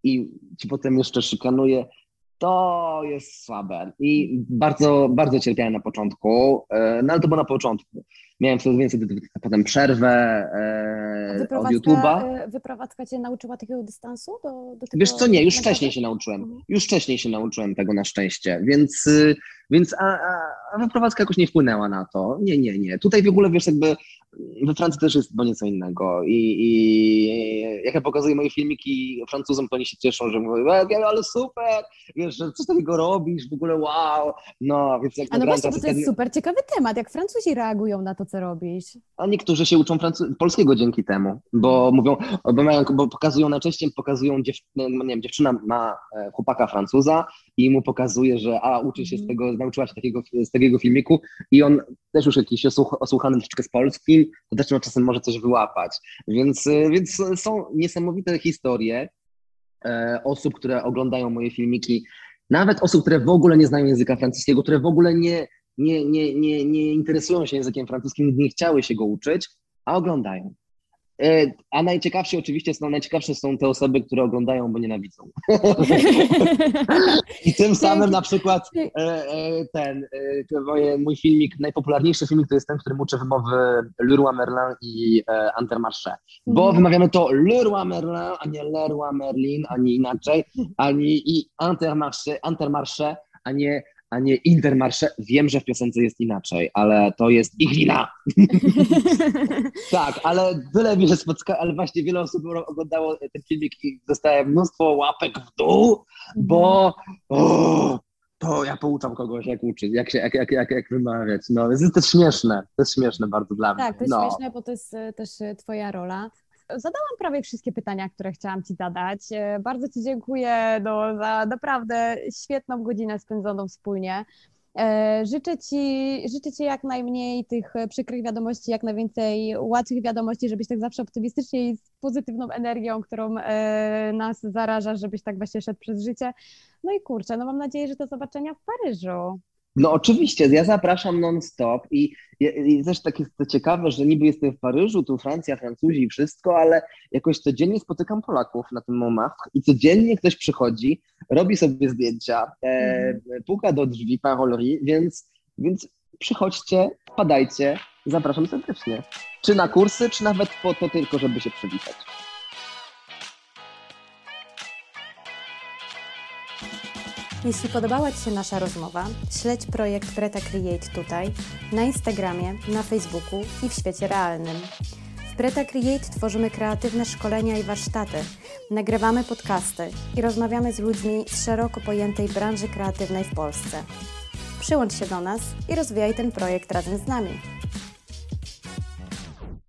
i ci potem jeszcze szykanuje. To jest słabe. I bardzo, bardzo cierpiałem na początku, e, no ale to było na początku. Miałem coraz więcej, potem przerwę e, od YouTube'a. Wyprowadzka, y, wyprowadzka cię nauczyła takiego dystansu? Do, do tego Wiesz co, nie, już wcześniej się nauczyłem. Mhm. Już wcześniej się nauczyłem tego na szczęście, więc, y, więc a, a, wyprowadzka jakoś nie wpłynęła na to. Nie, nie, nie. Tutaj w ogóle, wiesz, jakby we Francji też jest bo nieco innego i, i jak ja pokazuję moje filmiki Francuzom, to oni się cieszą, że mówią, "E, ale super, wiesz, że coś takiego robisz, w ogóle wow. No, więc jak A no właśnie, to jest super ciekawy temat. Jak Francuzi reagują na to, co robisz? a niektórzy się uczą polskiego dzięki temu, bo mówią, bo, mają, bo pokazują najczęściej, pokazują, no, nie wiem, dziewczyna ma e, chłopaka Francuza i mu pokazuje, że a, uczy się z Mhm. tego, nauczyła się takiego, z takiego filmiku i on też już jakiś osłuch, osłuchany troszeczkę z polskim, to też czasem może coś wyłapać. Więc, e, więc są niesamowite historie e, osób, które oglądają moje filmiki, nawet osób, które w ogóle nie znają języka francuskiego, które w ogóle nie, nie, nie, nie, nie interesują się językiem francuskim, nie chciały się go uczyć, a oglądają. E, A najciekawsze oczywiście są, najciekawsze są te osoby, które oglądają, bo nienawidzą. I tym samym na przykład e, e, ten, mój filmik, najpopularniejszy filmik to jest ten, w którym uczę wymowy Leroy Merlin i Intermarché. Bo Mhm. wymawiamy to Leroy Merlin, a nie Leroy Merlin, ani inaczej, ani i Intermarché, Intermarché, a nie, a nie Intermarché. Wiem, że w piosence jest inaczej, ale to jest ich wina. Tak, ale tyle mi się spotkało, ale właśnie wiele osób oglądało ten filmik i dostałem mnóstwo łapek w dół, bo o, to ja pouczam kogoś, jak uczyć, jak, się, jak, jak, jak, jak wymawiać. No, więc jest to śmieszne, to jest śmieszne bardzo dla mnie. Tak, to jest no. śmieszne, bo to jest e, też e, Twoja rola. Zadałam prawie wszystkie pytania, które chciałam Ci zadać. E, Bardzo Ci dziękuję no, za naprawdę świetną godzinę spędzoną wspólnie. E, Życzę ci, życzę ci jak najmniej tych przykrych wiadomości, jak najwięcej łatwych wiadomości, żebyś tak zawsze optymistycznie i z pozytywną energią, którą e, nas zarażasz, żebyś tak właśnie szedł przez życie. No i kurczę, no mam nadzieję, że do zobaczenia w Paryżu. No oczywiście, ja zapraszam non-stop i, i, i też tak jest to ciekawe, że niby jestem w Paryżu, tu Francja, Francuzi i wszystko, ale jakoś codziennie spotykam Polaków na tym moment i codziennie ktoś przychodzi, robi sobie zdjęcia, e, puka do drzwi parolerii, więc, więc przychodźcie, wpadajcie, zapraszam serdecznie. Czy na kursy, czy nawet po to tylko, żeby się przywitać. Jeśli podobała Ci się nasza rozmowa, śledź projekt Preta Create tutaj, na Instagramie, na Facebooku i w świecie realnym. W Preta Create tworzymy kreatywne szkolenia i warsztaty, nagrywamy podcasty i rozmawiamy z ludźmi z szeroko pojętej branży kreatywnej w Polsce. Przyłącz się do nas i rozwijaj ten projekt razem z nami.